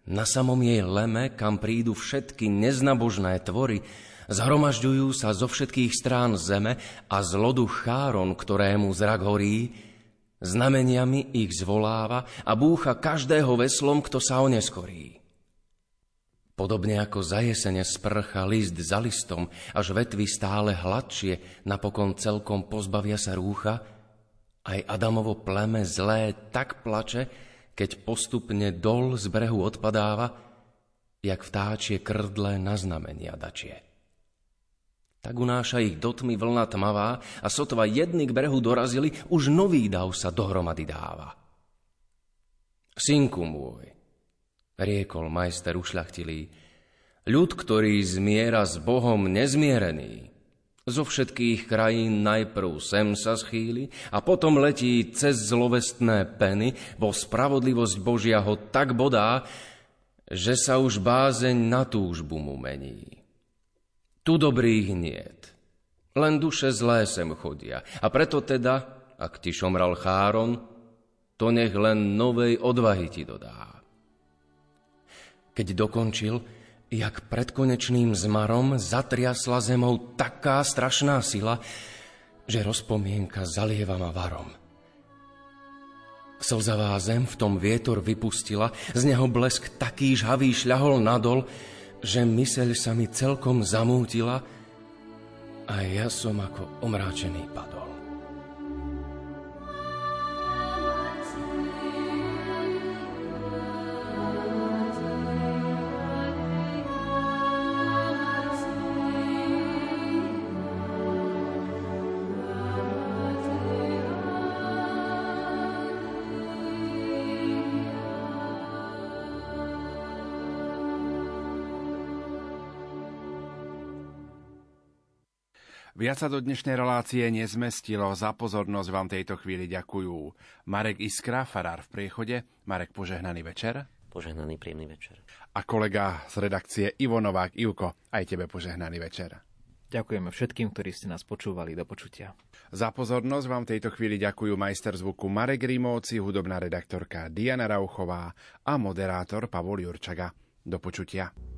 na samom jej leme, kam prídu všetky neznabožné tvory, zhromažďujú sa zo všetkých strán zeme a z lodu cháron, ktorému zrak horí, Znameniami ich zvoláva a búcha každého veslom, kto sa oneskorí. Podobne ako za jesene sprcha list za listom, až vetvy stále hladšie, napokon celkom pozbavia sa rúcha, aj Adamovo pleme zlé tak plače, keď postupne dol z brehu odpadáva, jak vtáčie krdle na znamenia dačie. Tak unáša ich do tmy vlna tmavá a sotva jedny k brehu dorazili, už nový dav sa dohromady dáva. Synku môj, riekol majster ušľachtilý, ľud, ktorý zmiera s Bohom nezmierený, zo všetkých krajín najprv sem sa schýli a potom letí cez zlovestné peny, bo spravodlivosť Božia ho tak bodá, že sa už bázeň na túžbu mu mení. Tu dobrých niet. Len duše zlé sem chodia. A preto teda, ak ti šomral Cháron, to nech len novej odvahy ti dodá. Keď dokončil, jak pred konečným zmarom zatriasla zemou taká strašná sila, že rozpomienka zalieva ma varom. Slzavá zem v tom vietor vypustila, z neho blesk taký žhavý šľahol nadol, že myseľ sa mi celkom zamútila a ja som ako omráčený padol. Viac sa do dnešnej relácie nezmestilo. Za pozornosť vám tejto chvíli ďakujú Marek Iskra, farár v priechode. Marek, požehnaný večer. Požehnaný príjemný večer. A kolega z redakcie Ivo Novák. Ivko, aj tebe požehnaný večer. Ďakujeme všetkým, ktorí ste nás počúvali. Do počutia. Za pozornosť vám tejto chvíli ďakujú majster zvuku Marek Rímovci, hudobná redaktorka Diana Rauchová a moderátor Pavol Jurčaga. Do počutia.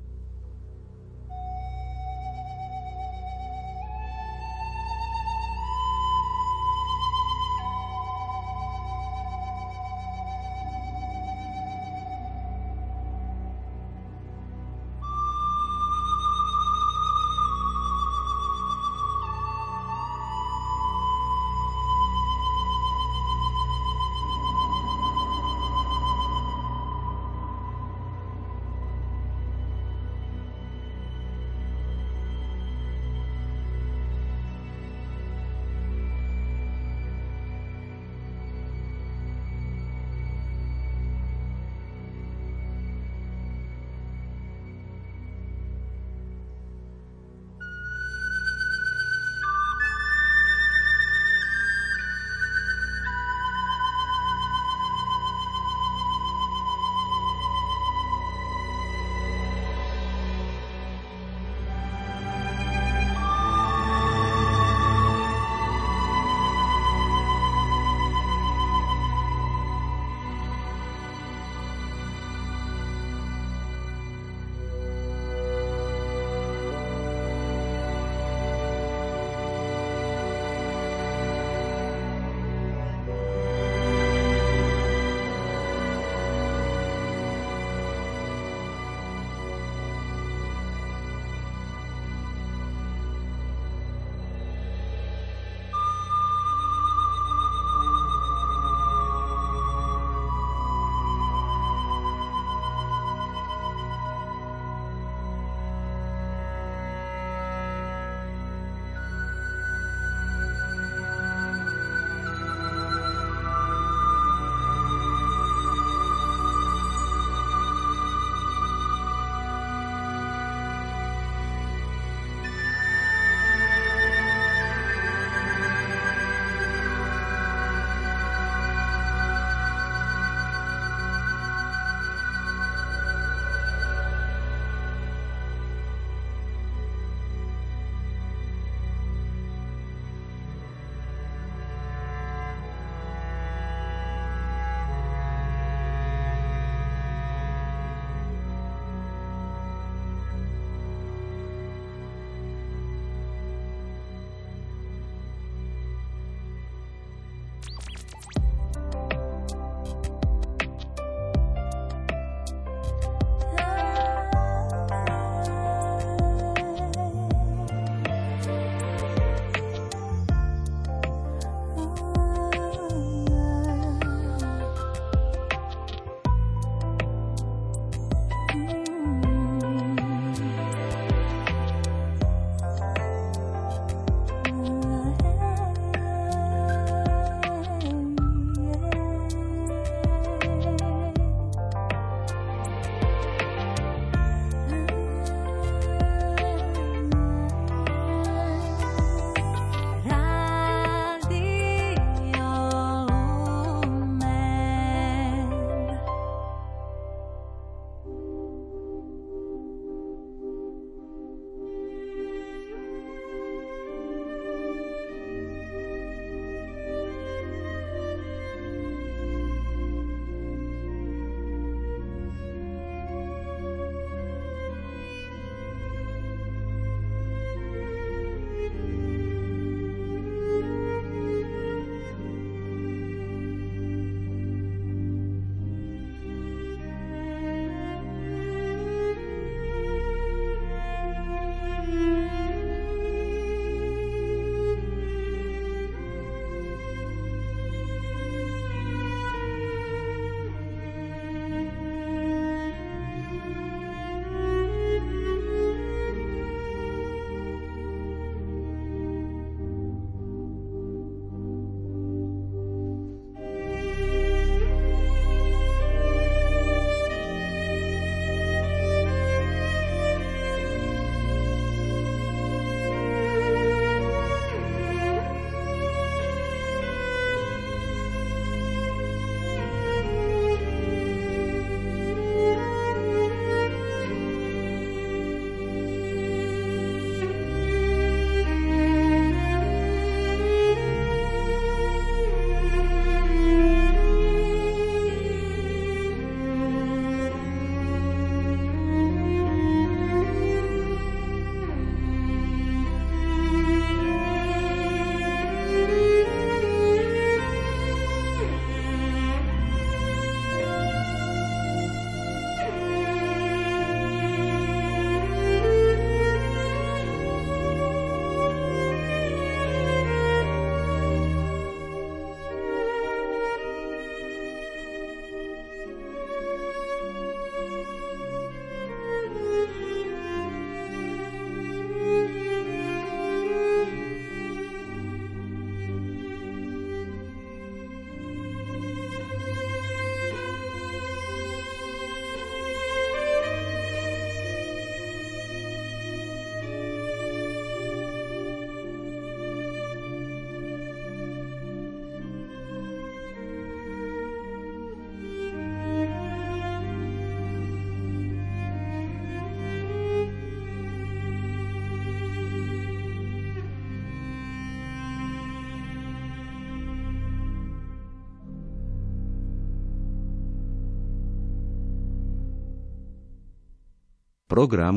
Program,